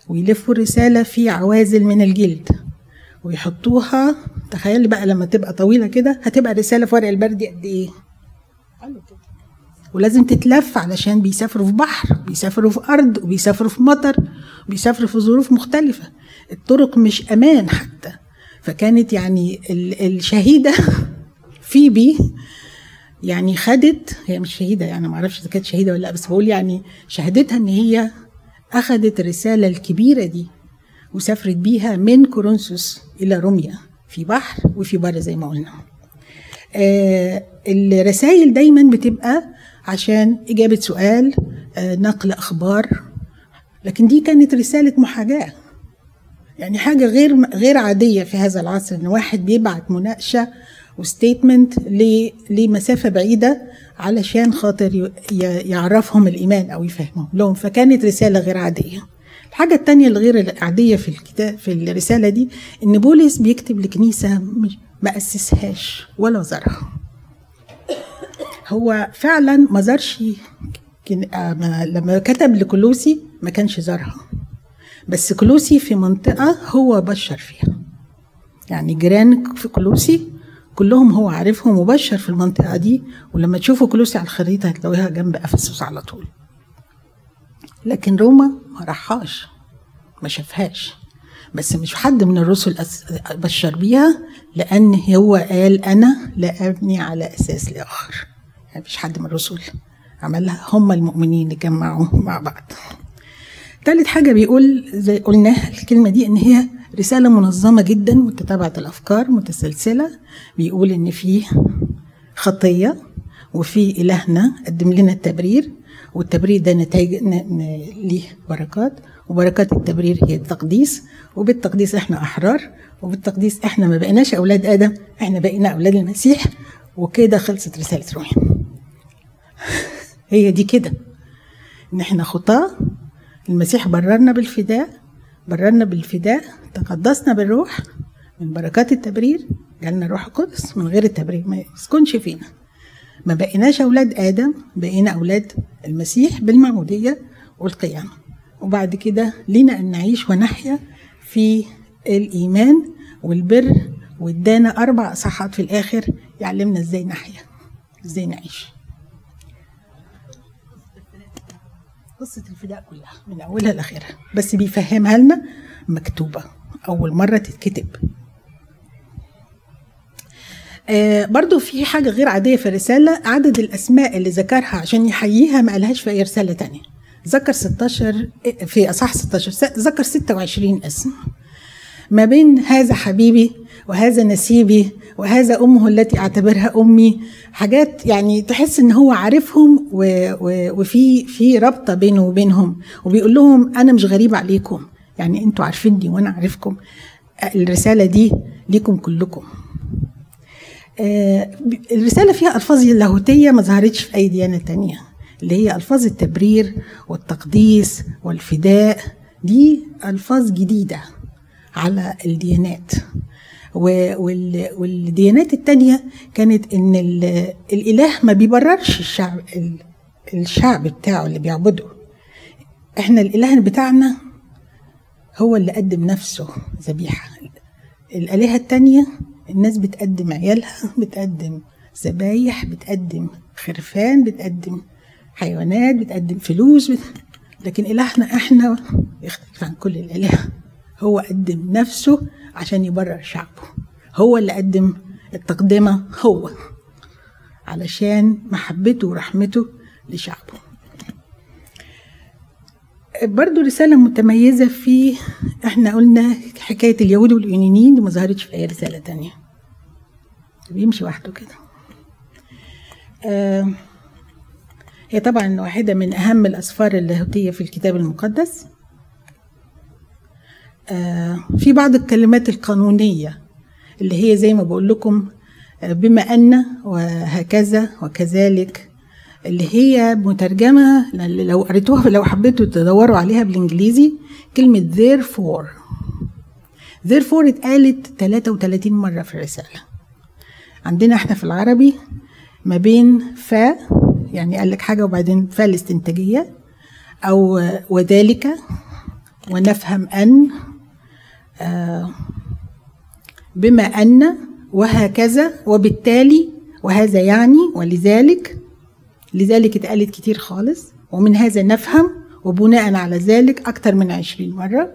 ويلفوا الرسالة في عوازل من الجلد ويحطوها. تخيلي بقى لما تبقى طويلة كده هتبقى الرسالة في ورق البردي قد إيه؟ ولازم تتلف علشان بيسافروا في بحر بيسافروا في أرض وبيسافروا في مطر بيسافروا في ظروف مختلفة. الطرق مش أمان حتى. فكانت يعني ال- الشهيدة [laughs] فيبي يعني خدت هي مش شهيدة يعني ما أعرفش إذا كانت شهيدة ولا لأ بس بقول يعني شهادتها إن هي أخدت الرسالة الكبيرة دي وسافرت بيها من كورنثوس إلى روميا في بحر وفي بر زي ما قلنا. آه الرسائل دايما بتبقى عشان إجابة سؤال آه نقل أخبار لكن دي كانت رسالة محاجاة. يعني حاجة غير غير عادية في هذا العصر إن واحد بيبعت مناقشة وستيتمنت لمسافة بعيدة علشان خاطر يعرفهم الإيمان أو يفهمهم. لهم فكانت رسالة غير عادية. الحاجة التانية الغير العادية في الكتاب في الرسالة دي إن بولس بيكتب لكنيسة ما أسسهاش ولا زارها هو فعلا ما زارش آه، ما- لما كتب لكلوسي ما كانش زارها. بس كلوسي في منطقة هو بشر فيها. يعني جيران في كلوسي كلهم هو عارفهم وبشر في المنطقة دي ولما تشوفوا كلوسي على الخريطة هتلاقوها جنب أفسس على طول. لكن روما ما راحهاش ما شافهاش. بس مش حد من الرسل بشر بيها لأن هو قال أنا لا أبني على أساس لآخر. يعني مش حد من الرسل عملها. هم المؤمنين اللي جمعوا مع بعض. تالت حاجة بيقول زي قلناها الكلمة دي إن هي رسالة منظمة جدا متتابعة الأفكار متسلسلة بيقول إن في خطية وفي إلهنا قدم لنا التبرير والتبرير ده نتائج ليه بركات وبركات التبرير هي التقديس وبالتقديس إحنا أحرار وبالتقديس إحنا ما بقيناش أولاد آدم إحنا بقينا أولاد المسيح وكده خلصت رسالة روحي. [laughs] هي دي كده. إن إحنا خطاة المسيح بررنا بالفداء بررنا بالفداء تقدسنا بالروح من بركات التبرير جالنا الروح القدس من غير التبرير ما يسكنش فينا. ما بقيناش أولاد آدم بقينا أولاد المسيح بالمعموديه والقيامة. وبعد كده لينا أن نعيش ونحيا في الإيمان والبر وادانا أربع اصحاحات في الآخر يعلمنا إزاي نحيا إزاي نعيش. قصة الفداء كلها من أولها لآخرها. بس بيفهمها لنا مكتوبة أول مرة تتكتب. آه برضو في حاجة غير عادية في الرسالة عدد الأسماء اللي ذكرها عشان يحييها ما قالهاش في أي رسالة تانية. ذكر 16 في أصح 16 س- ذكر 26 اسم. ما بين هذا حبيبي وهذا نسيبي وهذا أمه التي أعتبرها أمي. حاجات يعني تحس إن هو عارفهم وفي في رابطة بينه وبينهم. وبيقول لهم أنا مش غريب عليكم. يعني أنتوا عارفيني وأنا عارفكم. الرسالة دي ليكم كلكم. آه، الرسالة فيها ألفاظ لاهوتية ما ظهرتش في أي ديانة تانية اللي هي ألفاظ التبرير والتقديس والفداء. دي ألفاظ جديدة على الديانات. والديانات التانية كانت إن ال- الإله ما بيبررش الشعب ال- الشعب بتاعه اللي بيعبده. إحنا الإله بتاعنا هو اللي قدم نفسه ذبيحة. الآلهة التانية الناس بتقدم عيالها بتقدم ذبايح بتقدم خرفان بتقدم حيوانات بتقدم فلوس بت... لكن إلهنا إحنا يختلف عن كل الآلهة. هو قدم نفسه عشان يبرر شعبه. هو اللي قدم التقدمة هو. علشان محبته ورحمته لشعبه. برضو رسالة متميزة في إحنا قلنا حكاية اليهود واليونانيين دي ما ظهرتش في أي رسالة تانية. بيمشي وحده كده. آه هي طبعا واحدة من أهم الأسفار اللاهوتية في الكتاب المقدس. في بعض الكلمات القانونية اللي هي زي ما بقول لكم آه، بما أن وهكذا وكذلك اللي هي مترجمة لو قريتوها لو حبيتوا تدوروا عليها بالإنجليزي كلمة therefore. therefore اتقالت 33 مرة في الرسالة. عندنا إحنا في العربي ما بين فا يعني قال لك حاجة وبعدين فا الاستنتاجية أو وذلك ونفهم أن آه، بما أن وهكذا وبالتالي وهذا يعني ولذلك لذلك اتقالت كتير خالص ومن هذا نفهم وبناء على ذلك أكثر من عشرين مرة.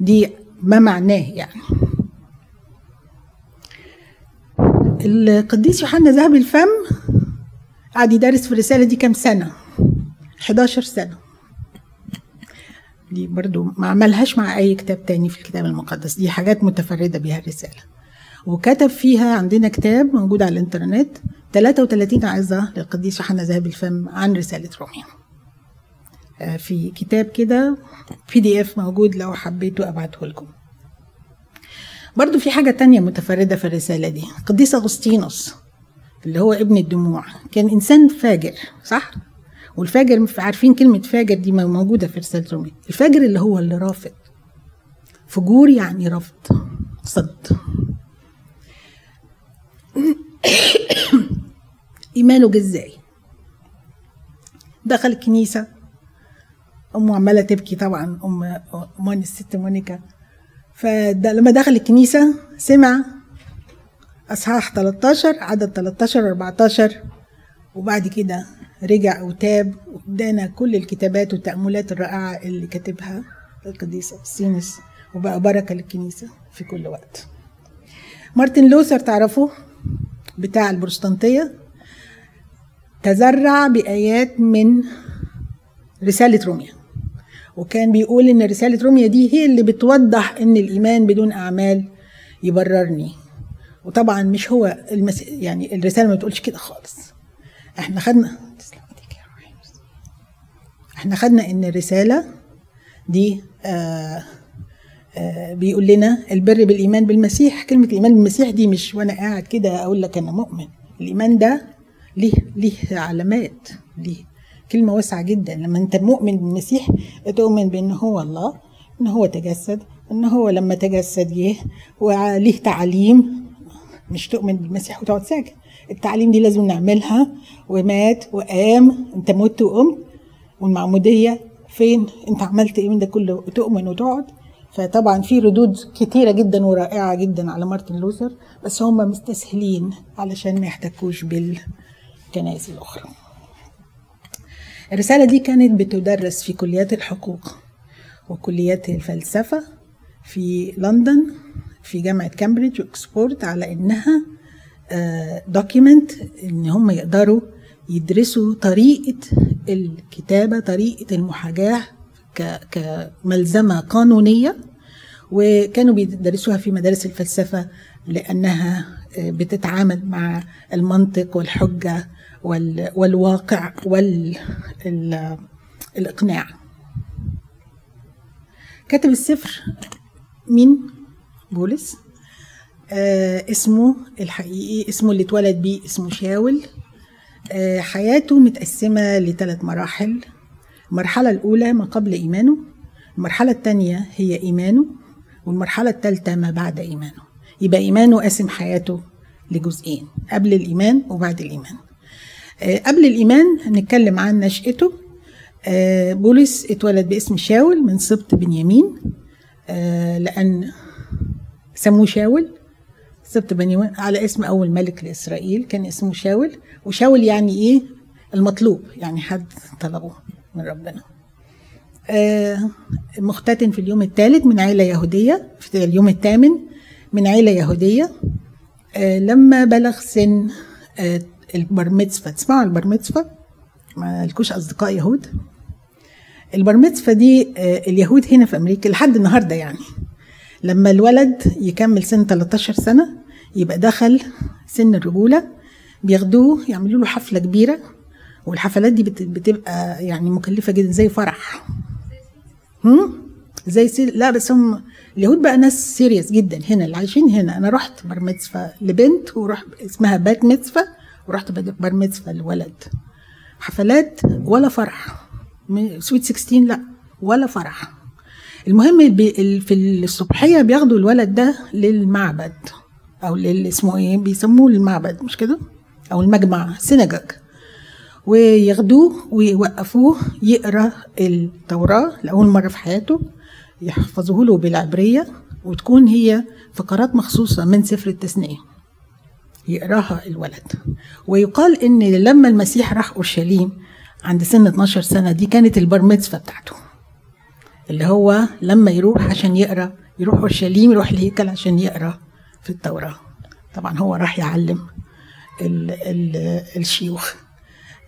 دي ما معناه يعني. القديس يوحنا ذهب الفم قعد يدرس في الرسالة دي كام سنة؟ 11 سنة. دي برضو ما عملهاش مع أي كتاب تاني في الكتاب المقدس. دي حاجات متفردة بيها الرسالة. وكتب فيها عندنا كتاب موجود على الإنترنت 33 عظة للقديس يوحنا ذهب الفم عن رسالة روميا آه، في كتاب كده PDF موجود لو حبيتوا أبعته لكم. برضو في حاجة تانية متفردة في الرسالة دي. قديس أغسطينوس اللي هو ابن الدموع كان إنسان فاجر صح؟ والفاجر عارفين كلمة فاجر دي موجودة في رسالة روميا الفاجر اللي هو اللي رافض. فجور يعني رفض صد. [coughs] إيمانه جه إزاي دخل الكنيسة. أمه عمالة تبكي طبعا. أم أمان الست مونيكا. فلما دخل الكنيسة سمع أصحاح 13 عدد 13 14 وبعد كده رجع وتاب وادانا كل الكتابات والتأملات الرائعة اللي كاتبها القديس أغسطينوس وبقى بركة للكنيسة في كل وقت. مارتن لوثر تعرفوه؟ بتاع البروتستانتية تزرع بآيات من رسالة روميا. وكان بيقول إن رسالة روميا دي هي اللي بتوضح إن الإيمان بدون أعمال يبررني. وطبعا مش هو المس... يعني الرسالة ما بتقولش كده خالص. إحنا خدنا تسلم ايديك يا روحي. إحنا خدنا إن الرسالة دي آه آه بيقول لنا البر بالإيمان بالمسيح. كلمة الإيمان بالمسيح دي مش وأنا قاعد كده أقول لك أنا مؤمن. الإيمان ده ليه ليه علامات ليه كلمة واسعة جدا. لما أنت مؤمن بالمسيح تؤمن بأن هو الله أن هو تجسد أن هو لما تجسد جه وليه تعاليم مش تؤمن بالمسيح وتقعد ساكت. التعليم دي لازم نعملها. ومات وقام. أنت مت وقمت. والمعمودية فين؟ انت عملت إيه من ده كله؟ تؤمن وتقعد. فطبعا في ردود كتيرة جدا ورائعة جدا على مارتن لوثر بس هم مستسهلين علشان ما يحتكوش بالكنائس الأخرى. الرسالة دي كانت بتدرس في كليات الحقوق وكليات الفلسفة في لندن في جامعة كامبريدج وإكسفورد على إنها document إن هم يقدروا يدرسوا طريقة الكتابة طريقة المحاجاة كملزمة قانونية وكانوا بيدرسوها في مدارس الفلسفة لأنها بتتعامل مع المنطق والحجة والواقع والإقناع كاتب السفر مين؟ بولس. آه اسمه الحقيقي اسمه اللي اتولد بيه اسمه شاول. آه حياته متقسمة لثلاث مراحل. المرحلة الأولى ما قبل إيمانه المرحلة الثانية هي إيمانه والمرحلة الثالثة ما بعد إيمانه. يبقى إيمانه قاسم حياته لجزئين قبل الإيمان وبعد الإيمان. آه قبل الإيمان هنتكلم عن نشأته. آه بولس اتولد باسم شاول من سبط بنيامين آه لأن سموه شاول. سبط بنيامين على اسم أول ملك لإسرائيل كان اسمه شاول. وشاول يعني إيه؟ المطلوب يعني حد طلبه من ربنا. آه مختتن في اليوم الثالث من عيلة يهودية في اليوم الثامن من عيلة يهودية. آه لما بلغ سن آه البرمتسفة تسمعوا البرمتسفة ما لكوش أصدقاء يهود. البرمتسفة دي اليهود هنا في أمريكا لحد النهاردة يعني. لما الولد يكمل سن 13 سنة يبقى دخل سن الرجولة بياخدوه يعملوا له حفلة كبيرة والحفلات دي بتبقى يعني مكلفة جدا زي فرح. هم؟ زي سير... لا بس هم اليهود بقى ناس serious جدا هنا اللي عايشين هنا. أنا رحت mitzvah لبنت ورحت اسمها bat mitzvah ورحت bar mitzvah لولد. حفلات ولا فرح. sweet 16 لا ولا فرح. المهم في الصبحية بياخدوا الولد ده للمعبد. أو لل اسمه إيه بيسموه المعبد مش كده؟ أو المجمع سيناجوج وياخدوه ويوقفوه يقرأ التوراة لأول مرة في حياته يحفظوه له بالعبرية وتكون هي فقرات مخصوصة من سفر التثنية. يقراها الولد. ويقال إن لما المسيح راح أورشليم عند سن 12 سنة دي كانت البار بتاعته. اللي هو لما يروح عشان يقرأ يروح أورشليم يروح الهيكل عشان يقرأ. في التوراه طبعا هو راح يعلم ال ال الشيوخ.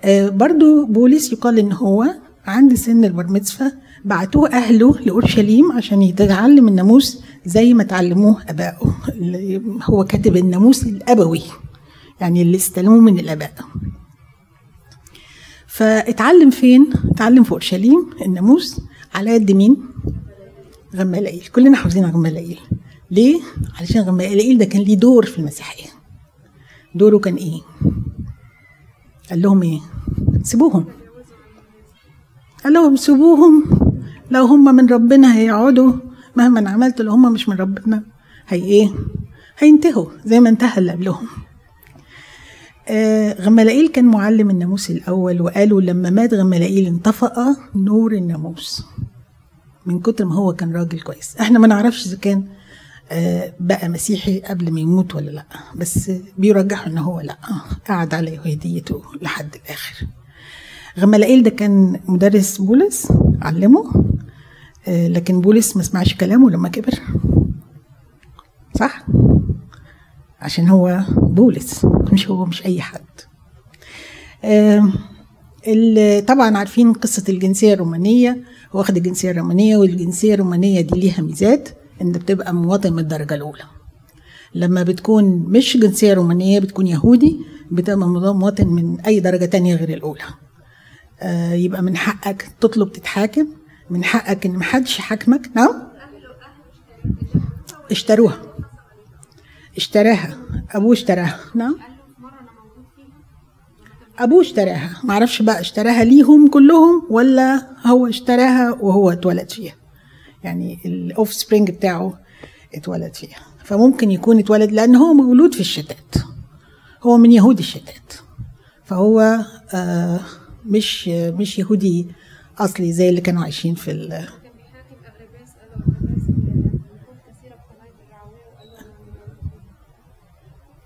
آه برضو بولس يقال إن هو عند سن البرمتسفة بعتوه أهله لأورشليم عشان يتعلم الناموس زي ما تعلموه أبائه. هو كاتب الناموس الأبوي يعني اللي استلموه من الأباء. فاتعلم فين؟ اتعلم في أورشليم الناموس على يد مين؟ غمالائيل كلنا حافظين غمالائيل ليه؟ علشان غمالائيل ده كان ليه دور في المسيحية. دوره كان إيه؟ قال لهم إيه؟ سيبوهم. قال لهم سيبوهم. لو هم من ربنا هيقعدوا. مهما عملت لو هم مش من ربنا هي إيه؟ هينتهوا زي ما انتهى اللي قبلهم. آه غمالائيل كان معلم الناموس الأول وقالوا لما مات غمالائيل انطفأ نور الناموس. من كتر ما هو كان راجل كويس. إحنا ما نعرفش إذا كان بقى مسيحي قبل ما يموت ولا لا. بس بيرجحوا إن هو لا قعد على يهوديته لحد الآخر. غمالائيل ده كان مدرس بولس علمه آه، لكن بولس ما سمعش كلامه لما كبر. صح؟ عشان هو بولس مش هو مش أي حد. طبعا عارفين قصة الجنسية الرومانية واخد الجنسية الرومانية والجنسية الرومانية دي ليها ميزات. إن بتبقى مواطن من الدرجة الأولى. لما بتكون مش جنسية رومانية بتكون يهودي بتبقى مواطن من أي درجة تانية غير الأولى. آه، يبقى من حقك تطلب تتحاكم من حقك إن محدش يحاكمك. نعم؟ اشتروها. اشتراها. أبوه اشتراها. نعم؟ أبوه اشتراها. معرفش بقى اشتراها ليهم كلهم ولا هو اشتراها وهو اتولد فيها. يعني ال offspring بتاعه اتولد فيها. فممكن يكون اتولد لأن هو مولود في الشتات. هو من يهود الشتات. فهو آه مش مش يهودي أصلي زي اللي كانوا عايشين في ال-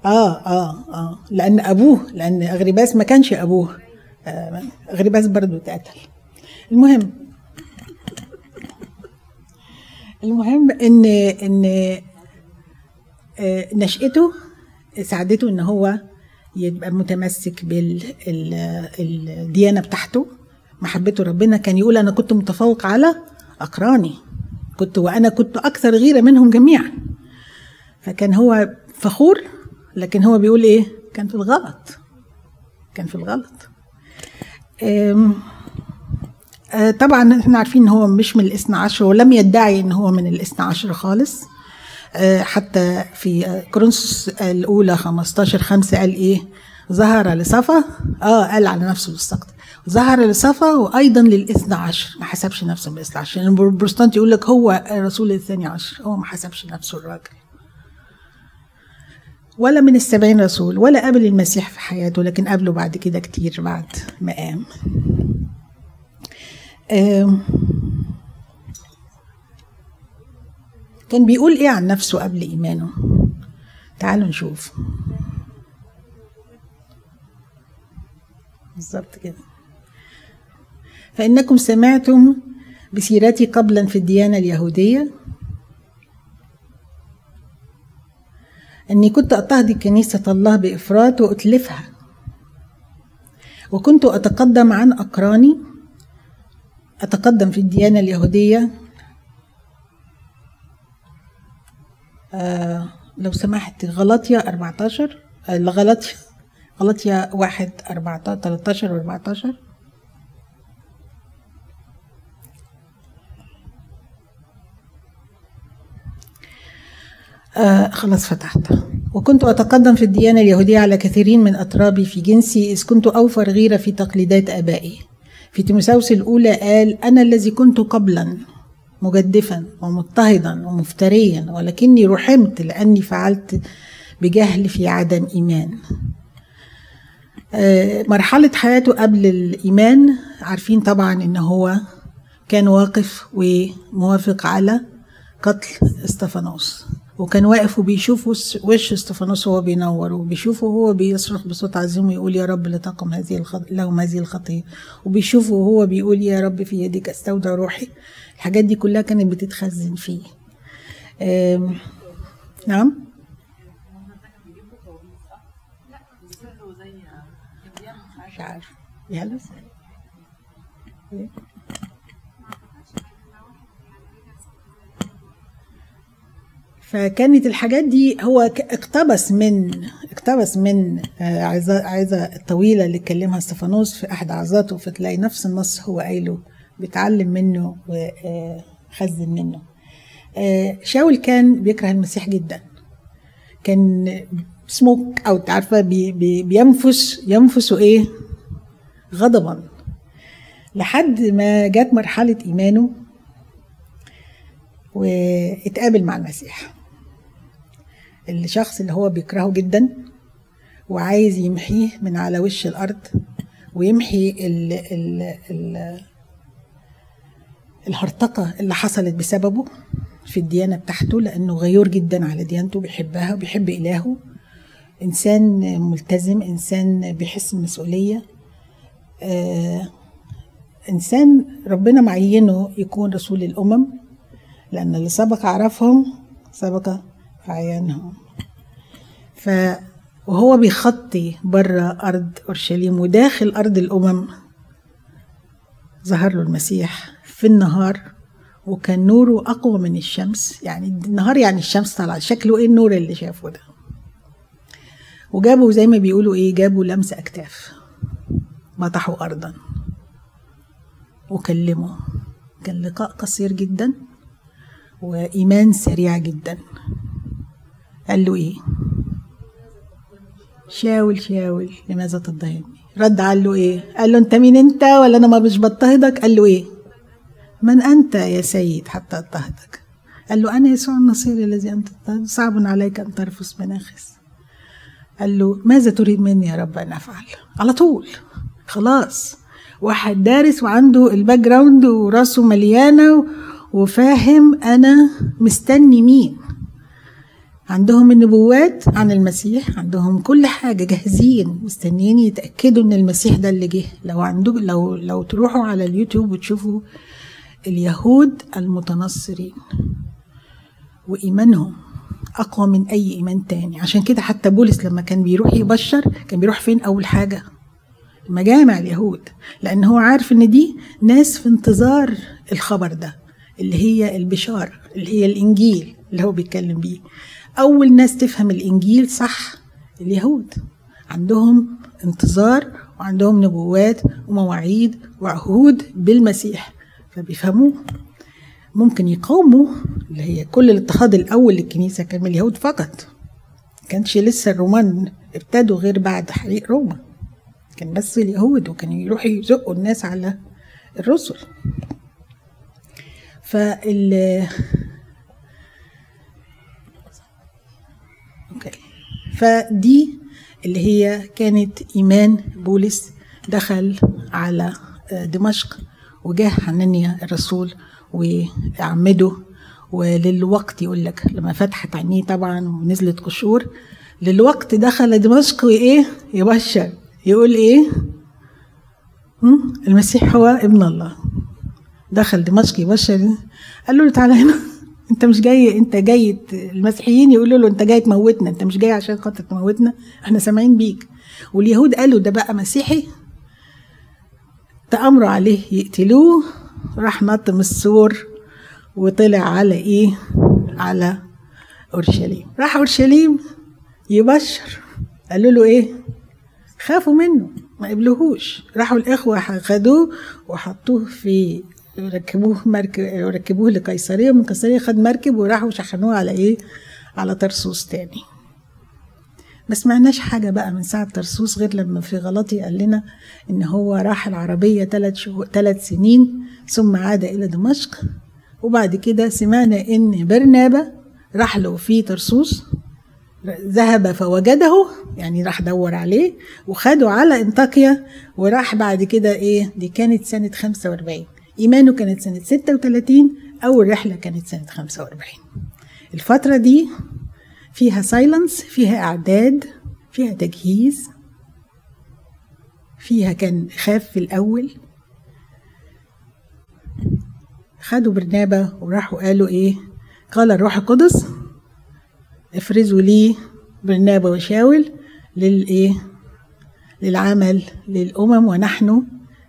آه آه آه. لأن أبوه لأن اغرباس ما كانش أبوه. آه اغرباس برضو اتقتل. المهم المهم ان إن آه نشأته ساعدته إن هو يبقى متمسك بالديانه بتاعته. محبته ربنا كان يقول أنا كنت متفوق على أقراني. كنت وأنا كنت أكثر غيرة منهم جميعا. فكان هو فخور لكن هو بيقول إيه؟ كان في الغلط. كان في الغلط. طبعا إحنا عارفين إن هو مش من الاثنى عشر ولم يدعي إن هو من الاثنى عشر خالص. آه، حتى في آه، كورنثوس الأولى 15 5 قال إيه؟ ظهر لصفا. آه قال على نفسه بالسقط. ظهر لصفا وأيضا للاثنى عشر. ما حسبش نفسه بالاثنى عشر. لأن البروتستانت يقول لك هو الرسول الثاني عشر. هو ما حسبش نفسه الراجل. ولا من السبعين رسول ولا قبل المسيح في حياته لكن قبله بعد كده كتير بعد ما قام كان بيقول إيه عن نفسه قبل إيمانه؟ تعالوا نشوف. بالظبط كده. فإنكم سمعتم بسيرتي قبلا في الديانة اليهودية؟ أني كنت أضطهد كنيسة الله بإفراط وأتلفها. وكنت أتقدم عن أقراني أتقدم في الديانة اليهودية. آه لو سمحت غلطية 14 آه غلطية غلطية واحد 14 13 و 14 آه خلاص فتحت. وكنت أتقدم في الديانة اليهودية على كثيرين من أترابي في جنسي إذ كنت أوفر غيرة في تقليدات آبائي. في تيموثاوس الأولى قال أنا الذي كنت قبلا مجدفا ومضطهدا ومفتريا ولكني رحمت لأني فعلت بجهل في عدم إيمان. آه مرحلة حياته قبل الإيمان عارفين طبعا إن هو كان واقف وموافق على قتل إستفانوس. وكان واقف وبيشوف وش استفانوس وهو بينور وبيشوفه وهو بيصرخ بصوت عظيم ويقول يا رب لا تقم هذه الخط... لهم هذه الخطية. وبيشوفه وهو بيقول يا رب في يدك استودع روحي. الحاجات دي كلها كانت بتتخزن فيه. آم، نعم؟ مش عارف. يهلس فكانت الحاجات دي هو اقتبس من اقتبس من آه، عظة عظة الطويلة اللي اتكلمها استفانوس في أحد عظاته فتلاقي نفس النص هو قايله بيتعلم منه وخزن منه. آه، شاول كان بيكره المسيح جدا. كان سموك أو عارفة؟ بي بي بينفس ينفس إيه؟ غضبا. لحد ما جت مرحلة إيمانه واتقابل مع المسيح. الشخص اللي هو بيكرهه جدا وعايز يمحيه من على وش الأرض ويمحي ال ال ال الهرطقة اللي حصلت بسببه في الديانة بتاعته لأنه غيور جدا على ديانته بيحبها وبيحب إلهه. إنسان ملتزم إنسان بيحس بالمسؤوليه آه إنسان ربنا معينه يكون رسول الأمم لأن اللي سبق عرفهم سبق فعيانهم ف وهو بيخطي بره أرض أورشليم وداخل أرض الأمم. ظهر له المسيح في النهار وكان نوره أقوى من الشمس. يعني النهار يعني الشمس طالعة. شكله إيه النور اللي شافه ده؟ وجابوا زي ما بيقولوا إيه جابوا لمس أكتاف. مطحوا أرضا. وكلموا. كان لقاء قصير جدا وإيمان سريع جدا. قال له إيه؟ شاول شاول لماذا تضطهدني؟ رد قال له إيه؟ قال له أنت مين أنت ولا أنا ما مش بضطهدك؟ قال له إيه؟ من أنت يا سيد حتى أضطهدك؟ قال له أنا يسوع النصيري الذي أنت صعب عليك أن ترفس مناخس قال له ماذا تريد مني يا رب أن أفعل؟ على طول. خلاص. واحد دارس وعنده ال background وراسه مليانة وفاهم أنا مستني مين. عندهم النبوات عن المسيح عندهم كل حاجة جاهزين مستنيين يتأكدوا إن المسيح ده اللي جه. لو عندك لو لو تروحوا على اليوتيوب وتشوفوا اليهود المتنصرين وإيمانهم أقوى من أي إيمان تاني. عشان كده حتى بولس لما كان بيروح يبشر كان بيروح فين أول حاجة؟ مجامع اليهود. لأن هو عارف إن دي ناس في انتظار الخبر ده اللي هي البشارة اللي هي الإنجيل اللي هو بيتكلم بيه. أول ناس تفهم الإنجيل صح اليهود. عندهم انتظار وعندهم نبوات ومواعيد وعهود بالمسيح. فبيفهموه ممكن يقاوموا اللي هي كل الاضطهاد الأول للكنيسة كان من اليهود فقط. كانش لسه الرومان ابتدوا غير بعد حريق روما. كان بس اليهود وكانوا يروحوا يزقوا الناس على الرسل. فال فدي اللي هي كانت إيمان بولس دخل على دمشق وجاه حنانيا الرسول وعمده وللوقت يقول لك لما فتحت عينيه طبعا ونزلت قشور للوقت دخل دمشق وإيه؟ يبشر. يقول إيه؟ المسيح هو ابن الله. دخل دمشق يبشر. قال له تعالى هنا. انت مش جاي انت جاي المسيحيين يقولوا له انت جاي تموتنا انت مش جاي عشان خاطر تموتنا إحنا سامعين بيك. واليهود قالوا ده بقى مسيحي تأمروا عليه يقتلوه راح نط من السور وطلع على إيه؟ على أورشليم. راح أورشليم يبشر. قالوا له إيه؟ خافوا منه ما قبلوهوش راحوا الإخوة خدوه وحطوه في ركبوه مركب ركبوه لقيصرية ومن قيصرية خد مركب وراحوا شحنوه على إيه؟ على طرسوس تاني. ما سمعناش حاجة بقى من ساعة طرسوس غير لما في غلطي قال لنا إن هو راح العربية ثلاث شهور ثلاث سنين ثم عاد إلى دمشق وبعد كده سمعنا إن برنابا راح له في طرسوس ذهب فوجده يعني راح دور عليه وخده على إنطاكيا وراح بعد كده إيه؟ دي كانت سنة 45 إيمانه كانت سنة 36 أول رحلة كانت سنة 45 الفترة دي فيها سايلنس فيها إعداد فيها تجهيز فيها كان خاف في الأول. خدوا برنابا وراحوا قالوا إيه؟ قال الروح القدس افرزوا لي برنابا وشاول للإيه للعمل للأمم ونحن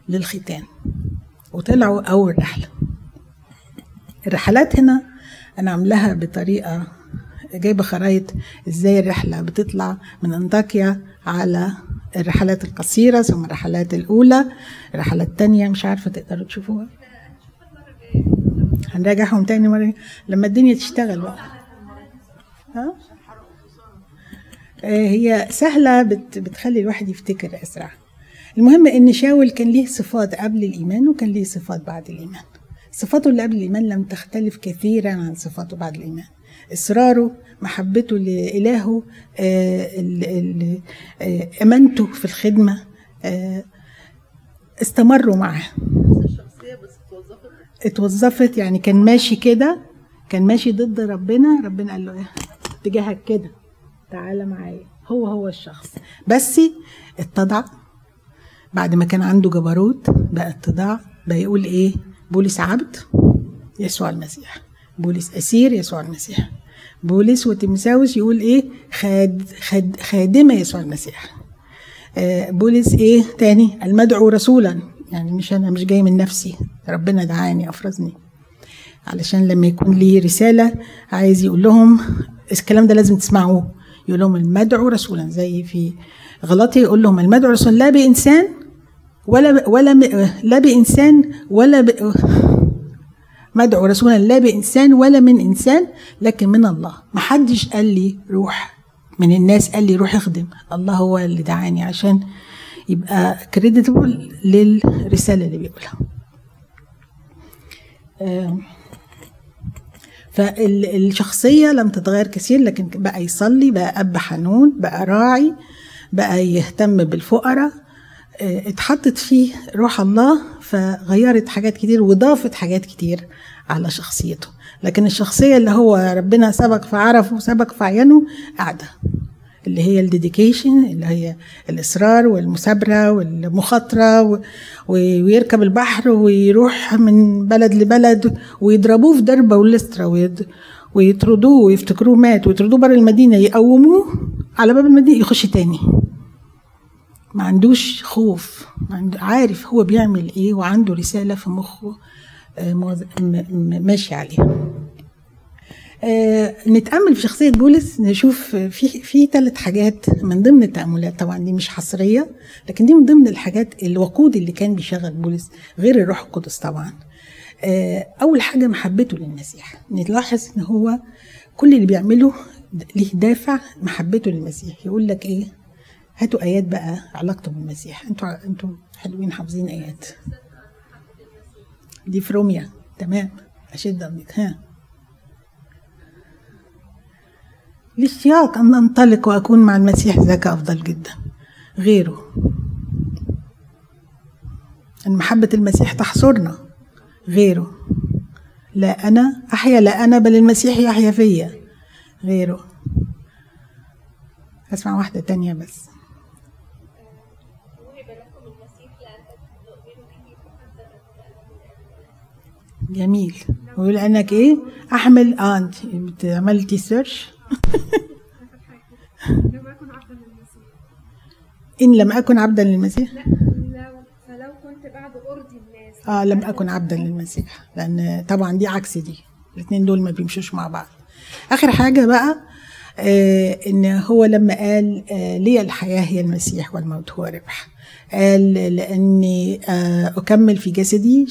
للختان. وطلعوا أول رحلة. الرحلات هنا أنا عاملاها بطريقة جايبة خرايط إزاي الرحلة بتطلع من أنطاكيا على الرحلات القصيرة ثم الرحلات الأولى الرحلة التانية مش عارفة تقدروا تشوفوها؟ هنراجعهم تاني مرة. لما الدنيا تشتغل بقى. ها؟ آه، هي سهلة بت بتخلي الواحد يفتكر أسرع. المهم إن شاول كان ليه صفات قبل الإيمان وكان ليه صفات بعد الإيمان. صفاته اللي قبل الإيمان لم تختلف كثيرا عن صفاته بعد الإيمان. إصراره محبته لإلهه آه، آه، أمانته في الخدمة آه، استمروا معاه. اتوظفت يعني كان ماشي كده كان ماشي ضد ربنا ربنا قال له إيه؟ اتجاهك كده تعالى معايا. هو هو الشخص. بس اتضع بعد ما كان عنده جبروت بقى اتضاع بقى يقول إيه؟ بولس عبد يسوع المسيح. بولس أسير يسوع المسيح. بولس وتيموثاوس يقول إيه؟ خاد خاد خادمة يسوع المسيح. آه، بولس إيه تاني؟ المدعو رسولا. يعني مش أنا مش جاي من نفسي. ربنا دعاني أفرزني. علشان لما يكون لي رسالة عايز يقول لهم الكلام ده لازم تسمعوه. يقول لهم المدعو رسولا زي في غلطي يقول لهم المدعو رسولا لا بإنسان ولا ولا لا بإنسان ولا ب مدعو رسولا لا بإنسان ولا من إنسان لكن من الله. ما حدش قال لي روح. من الناس قال لي روح اخدم. الله هو اللي دعاني عشان يبقى كريديتبل للرسالة اللي بيقولها. فالشخصية لم تتغير كثير لكن بقى يصلي بقى أب حنون بقى راعي بقى يهتم بالفقراء اتحطت فيه روح الله فغيرت حاجات كتير وضافت حاجات كتير على شخصيته. لكن الشخصية اللي هو ربنا سبق فعرفه وسبق فعينه قاعدة. اللي هي الديديكيشن اللي هي الإصرار والمثابرة والمخاطرة ويركب البحر ويروح من بلد لبلد ويضربوه في دربة ولسترا ويد- ويطردوه ويفتكروه مات ويطردوه بره المدينة يقوموه على باب المدينة يخش تاني. ما عندوش خوف عارف هو بيعمل إيه وعنده رسالة في مخه آه، ماشي عليها. آه، نتأمل في شخصية بولس نشوف في في ثلاث حاجات من ضمن التأملات. طبعا دي مش حصرية لكن دي من ضمن الحاجات الوقود اللي كان بيشغل بولس غير الروح القدس طبعا. آه، أول حاجة محبته للمسيح. نلاحظ إن هو كل اللي بيعمله ليه دافع محبته للمسيح. يقول لك إيه؟ هاتوا آيات بقى علاقته بالمسيح. أنتوا أنتوا حلوين حافظين آيات. دي في روميا. تمام. أشد أمرك. ها. الاشتياق أن أنطلق وأكون مع المسيح ذاك أفضل جدا. غيره. أن محبة المسيح تحصرنا. غيره. لا أنا أحيا لا أنا بل المسيح يحيا فيا. غيره. أسمع واحدة تانية بس وهب لكم المسيح لأن تؤمنوا به فقد جميل. ويقول انك إيه؟ أحمل آنت. عملتي سيرش لم أكن عبدا للمسيح. ان لم اكن عبدا للمسيح فلو كنت بعد أرضي الناس. آه لم أكن عبدا للمسيح. لأن طبعا دي عكس دي. الاثنين دول ما بيمشوش مع بعض. آخر حاجة بقى آه إن هو لما قال آه لي الحياة هي المسيح والموت هو ربح. قال لأني آه أكمل في جسدي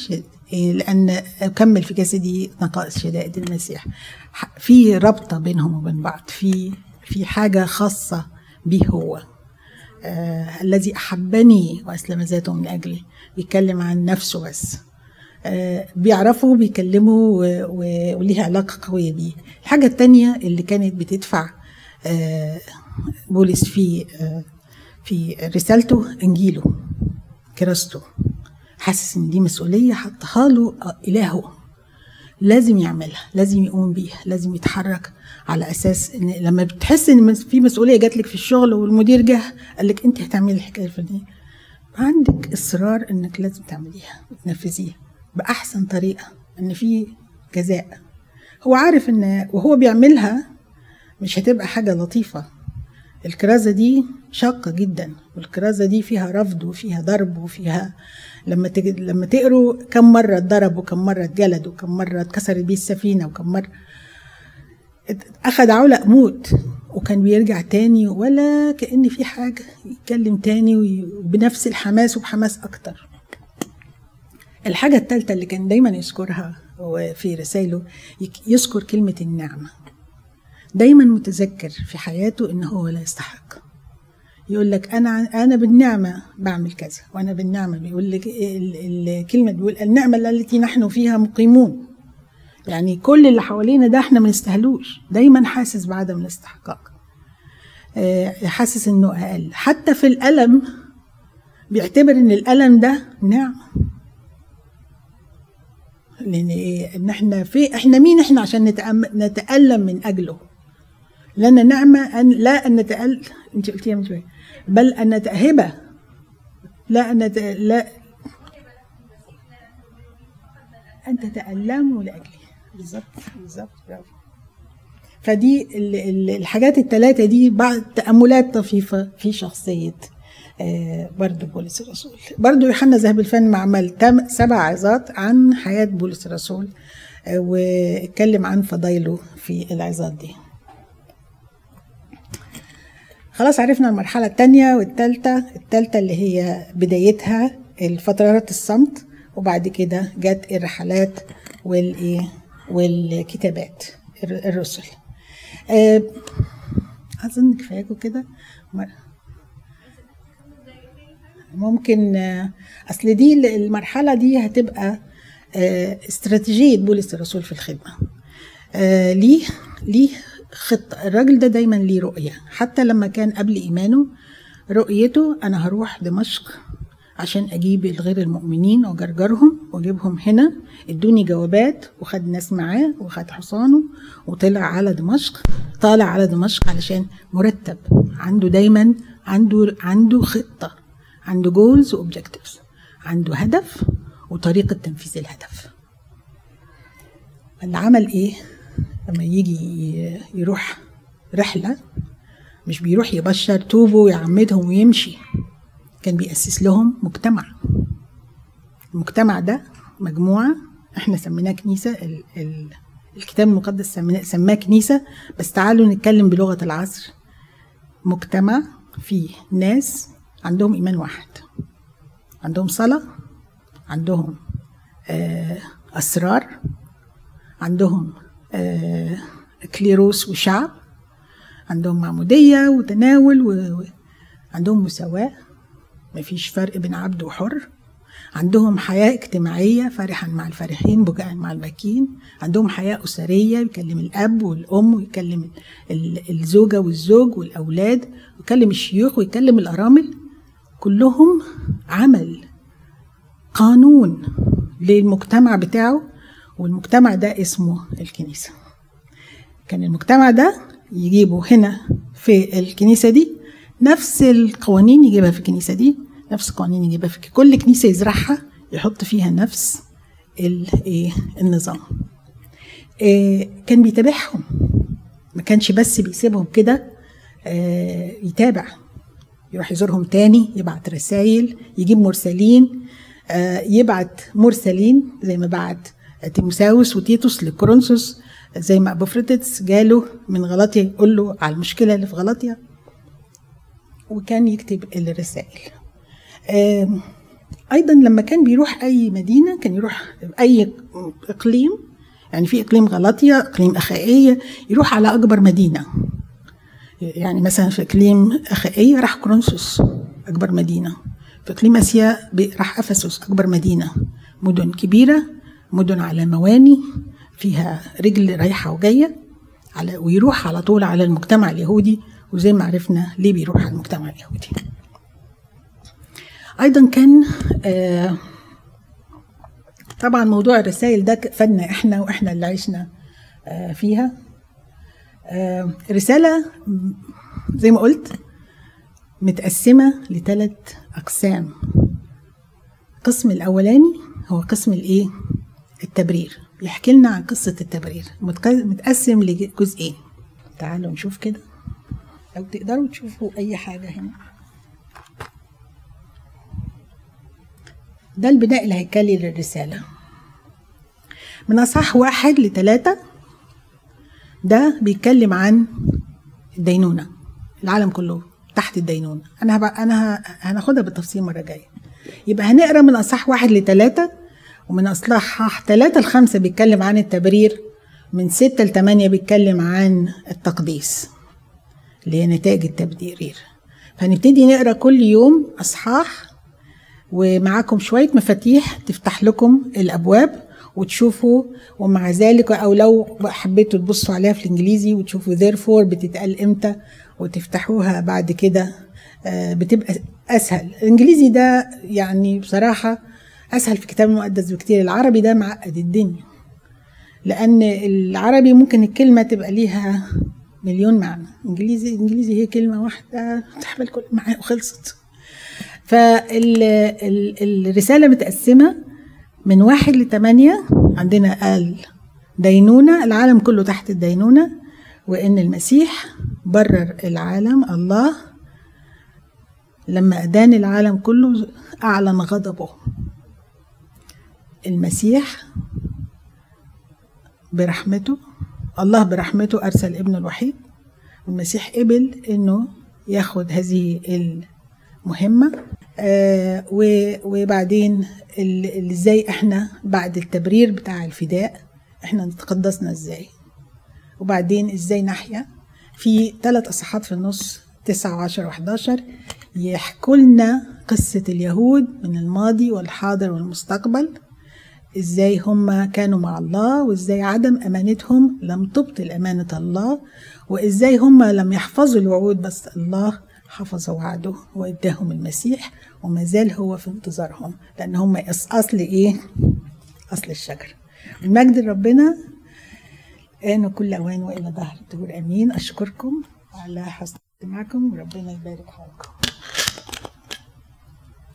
إيه، لأن أكمل في جسدي نقائص شدائد المسيح. في رابطه بينهم وبين بعض في في حاجة خاصة به هو. آه الذي أحبني وأسلم ذاته من أجلي بيتكلم عن نفسه بس. آه بيعرفوا بيكلموا و- و- وليه علاقة قوية بيه. الحاجة التانية اللي كانت بتدفع آه بولس في آه في رسالته إنجيله كراسته حاسس إن دي مسؤولية حطها له آه، إلهه. لازم يعملها لازم يقوم بيها لازم يتحرك على أساس إن لما بتحس إن في مسؤولية جات لك في الشغل والمدير جه قال لك أنت هتعملي الحكاية الفلانية. عندك إصرار إنك لازم تعمليها وتنفذيها بأحسن طريقة إن في جزاء. هو عارف إن وهو بيعملها مش هتبقى حاجة لطيفة. الكرازة دي شاقة جدا والكرازة دي فيها رفض وفيها ضرب وفيها لما تج... لما تقروا كم مرة اتضرب وكم مرة اتجلد وكم مرة اتكسرت بيه السفينة وكم مرة ات- أخد علق موت وكان بيرجع تاني ولا كأن في حاجة يتكلم تاني وبنفس الحماس وبحماس أكتر. الحاجة التالتة اللي كان دايما يذكرها في رسائله يذكر كلمة النعمة. دايما متذكر في حياته إن هو لا يستحق. يقول لك أنا أنا بالنعمة بعمل كذا وأنا بالنعمة بيقول لك ال- الكلمة بيقول النعمة التي نحن فيها مقيمون. يعني كل اللي حوالينا ده إحنا ما نستاهلوش. دايما حاسس بعدم الاستحقاق. آه، حاسس إنه أقل. حتى في الألم بيعتبر إن الألم ده نعمة. لأن إيه؟ إن إحنا في إحنا مين إحنا عشان نتألم من أجله؟ لنا نعمة ان لا أن نتأل أنت قلتيها من شوية. بل أن نتهبه لا أن نت... لا أن تتألموا لأجلي بالظبط بالظبط برافو. فدي ال- ال- الحاجات الثلاثة دي بعض تأملات طفيفة في شخصية آه، برضو بولس الرسول. برضو يوحنا ذهب الفن عمل تم سبع عظات عن حياة بولس الرسول آه، واتكلم عن فضايله في العظات دي. خلاص عرفنا المرحلة الثانية والثالثة الثالثة اللي هي بدايتها الفترات الصمت وبعد كده جت الرحلات والإيه والكتابات الر- الرسل. آه، أظن كفاياكم كده. ممكن آه، أصل دي المرحلة دي هتبقى آه، استراتيجية بولس الرسول في الخدمة. ليه ليه خطة. الراجل ده دايما ليه رؤية. حتى لما كان قبل إيمانه رؤيته أنا هروح دمشق عشان أجيب الغير المؤمنين واجرجرهم وأجيبهم هنا. إدوني جوابات وخد ناس معاه وخد حصانه وطلع على دمشق. طالع على دمشق علشان مرتب. عنده دايما عنده عنده خطة. عنده goals و objectives عنده هدف وطريقة تنفيذ الهدف. اللي عمل إيه؟ لما يجي يروح رحلة مش بيروح يبشر توبوا ويعمدهم ويمشي. كان بيأسس لهم مجتمع. المجتمع ده مجموعة إحنا سميناه كنيسة ال ال الكتاب المقدس سماه كنيسة. بس تعالوا نتكلم بلغة العصر. مجتمع فيه ناس عندهم إيمان واحد. عندهم صلاة عندهم آه أسرار عندهم كليروس وشعب. عندهم معمودية وتناول وعندهم مساواة. مفيش فرق بين عبد وحر. عندهم حياة اجتماعية فرحا مع الفرحين بكاء مع الباكين. عندهم حياة أسرية يكلم الأب والأم ويكلم ال- الزوجة والزوج والأولاد ويكلم الشيوخ ويكلم الأرامل. كلهم عمل قانون للمجتمع بتاعه. والمجتمع ده اسمه الكنيسة. كان المجتمع ده يجيبه هنا في الكنيسة دي نفس القوانين يجيبها في الكنيسة دي نفس القوانين يجيبها في كل كنيسة يزرعها يحط فيها نفس إيه النظام. إيه كان بيتابعهم. ما كانش بس بيسيبهم كده آه، يتابع. يروح يزورهم تاني يبعت رسائل يجيب مرسلين آه، يبعت مرسلين زي ما بعت تيموساوس وتيتوس لكورنثوس زي ما ابوفريتس جاله من غلطيا يقول له على المشكلة اللي في غلطيا وكان يكتب الرسائل. أيضا لما كان بيروح أي مدينة كان يروح أي إقليم يعني في إقليم غلطيا إقليم أخائية يروح على أكبر مدينة. يعني مثلا في إقليم أخائية راح كورنثوس أكبر مدينة. في إقليم أسيا راح افسس أكبر مدينة. مدن كبيرة مدن على مواني فيها رجل رايحة وجاية على ويروح على طول على المجتمع اليهودي وزي ما عرفنا ليه بيروح على المجتمع اليهودي. أيضا كان آه طبعا موضوع الرسائل ده فادنا إحنا وإحنا اللي عشنا آه فيها. آه رسالة م- زي ما قلت متقسمة لثلاث أقسام. القسم الأولاني هو قسم الإيه؟ التبرير. يحكي لنا عن قصة التبرير. متق- متقسم لجزئين. تعالوا نشوف كده. لو تقدروا تشوفوا أي حاجة هنا. ده البناء الهيكلي للرسالة. من أصحاح واحد لثلاثة ده بيتكلم عن الدينونة. العالم كله تحت الدينونة. أنا هبقى أنا هناخدها بالتفصيل مرة جاية. يبقى هنقرأ من أصحاح واحد لثلاثة ومن أصحاح ثلاثة لخمسة بيتكلم عن التبرير من ستة لثمانية بيتكلم عن التقديس اللي هي نتائج التبرير. فهنبتدي نقرأ كل يوم أصحاح ومعاكم شوية مفاتيح تفتح لكم الأبواب وتشوفوا ومع ذلك أو لو حبيتوا تبصوا عليها في الإنجليزي وتشوفوا therefore بتتقال إمتى وتفتحوها بعد كده آه، بتبقى أسهل. الإنجليزي ده يعني بصراحة أسهل في الكتاب المقدس بكتير. العربي ده معقد الدنيا لأن العربي ممكن الكلمة تبقى ليها مليون معنى. إنجليزي إنجليزي هي كلمة واحدة تحمل كل معنى وخلصت. فالرسالة متقسمة من واحد لتمانية. عندنا قال دينونة العالم كله تحت الدينونة وإن المسيح برر العالم. الله لما أدان العالم كله أعلن غضبه. المسيح برحمته الله برحمته أرسل ابنه الوحيد والمسيح قبل إنه ياخد هذه المهمة آه وبعدين إزاي إحنا بعد التبرير بتاع الفداء إحنا نتقدسنا إزاي؟ وبعدين إزاي نحيا؟ في ثلاث اصحاحات في النص تسعة وعشرة وحداشر يحكوا لنا قصة اليهود من الماضي والحاضر والمستقبل. إزاي هم كانوا مع الله وإزاي عدم أمانتهم لم تبطل أمانة الله وإزاي هم لم يحفظوا الوعود بس الله حفظ وعده وإداهم المسيح وما زال هو في انتظارهم لأن هم أصل إيه؟ أصل الشجر. المجد لربنا آن كل أوان وإلى ظهر الدهور. آمين. أشكركم على حسن استماعكم. وربنا يبارك حالكم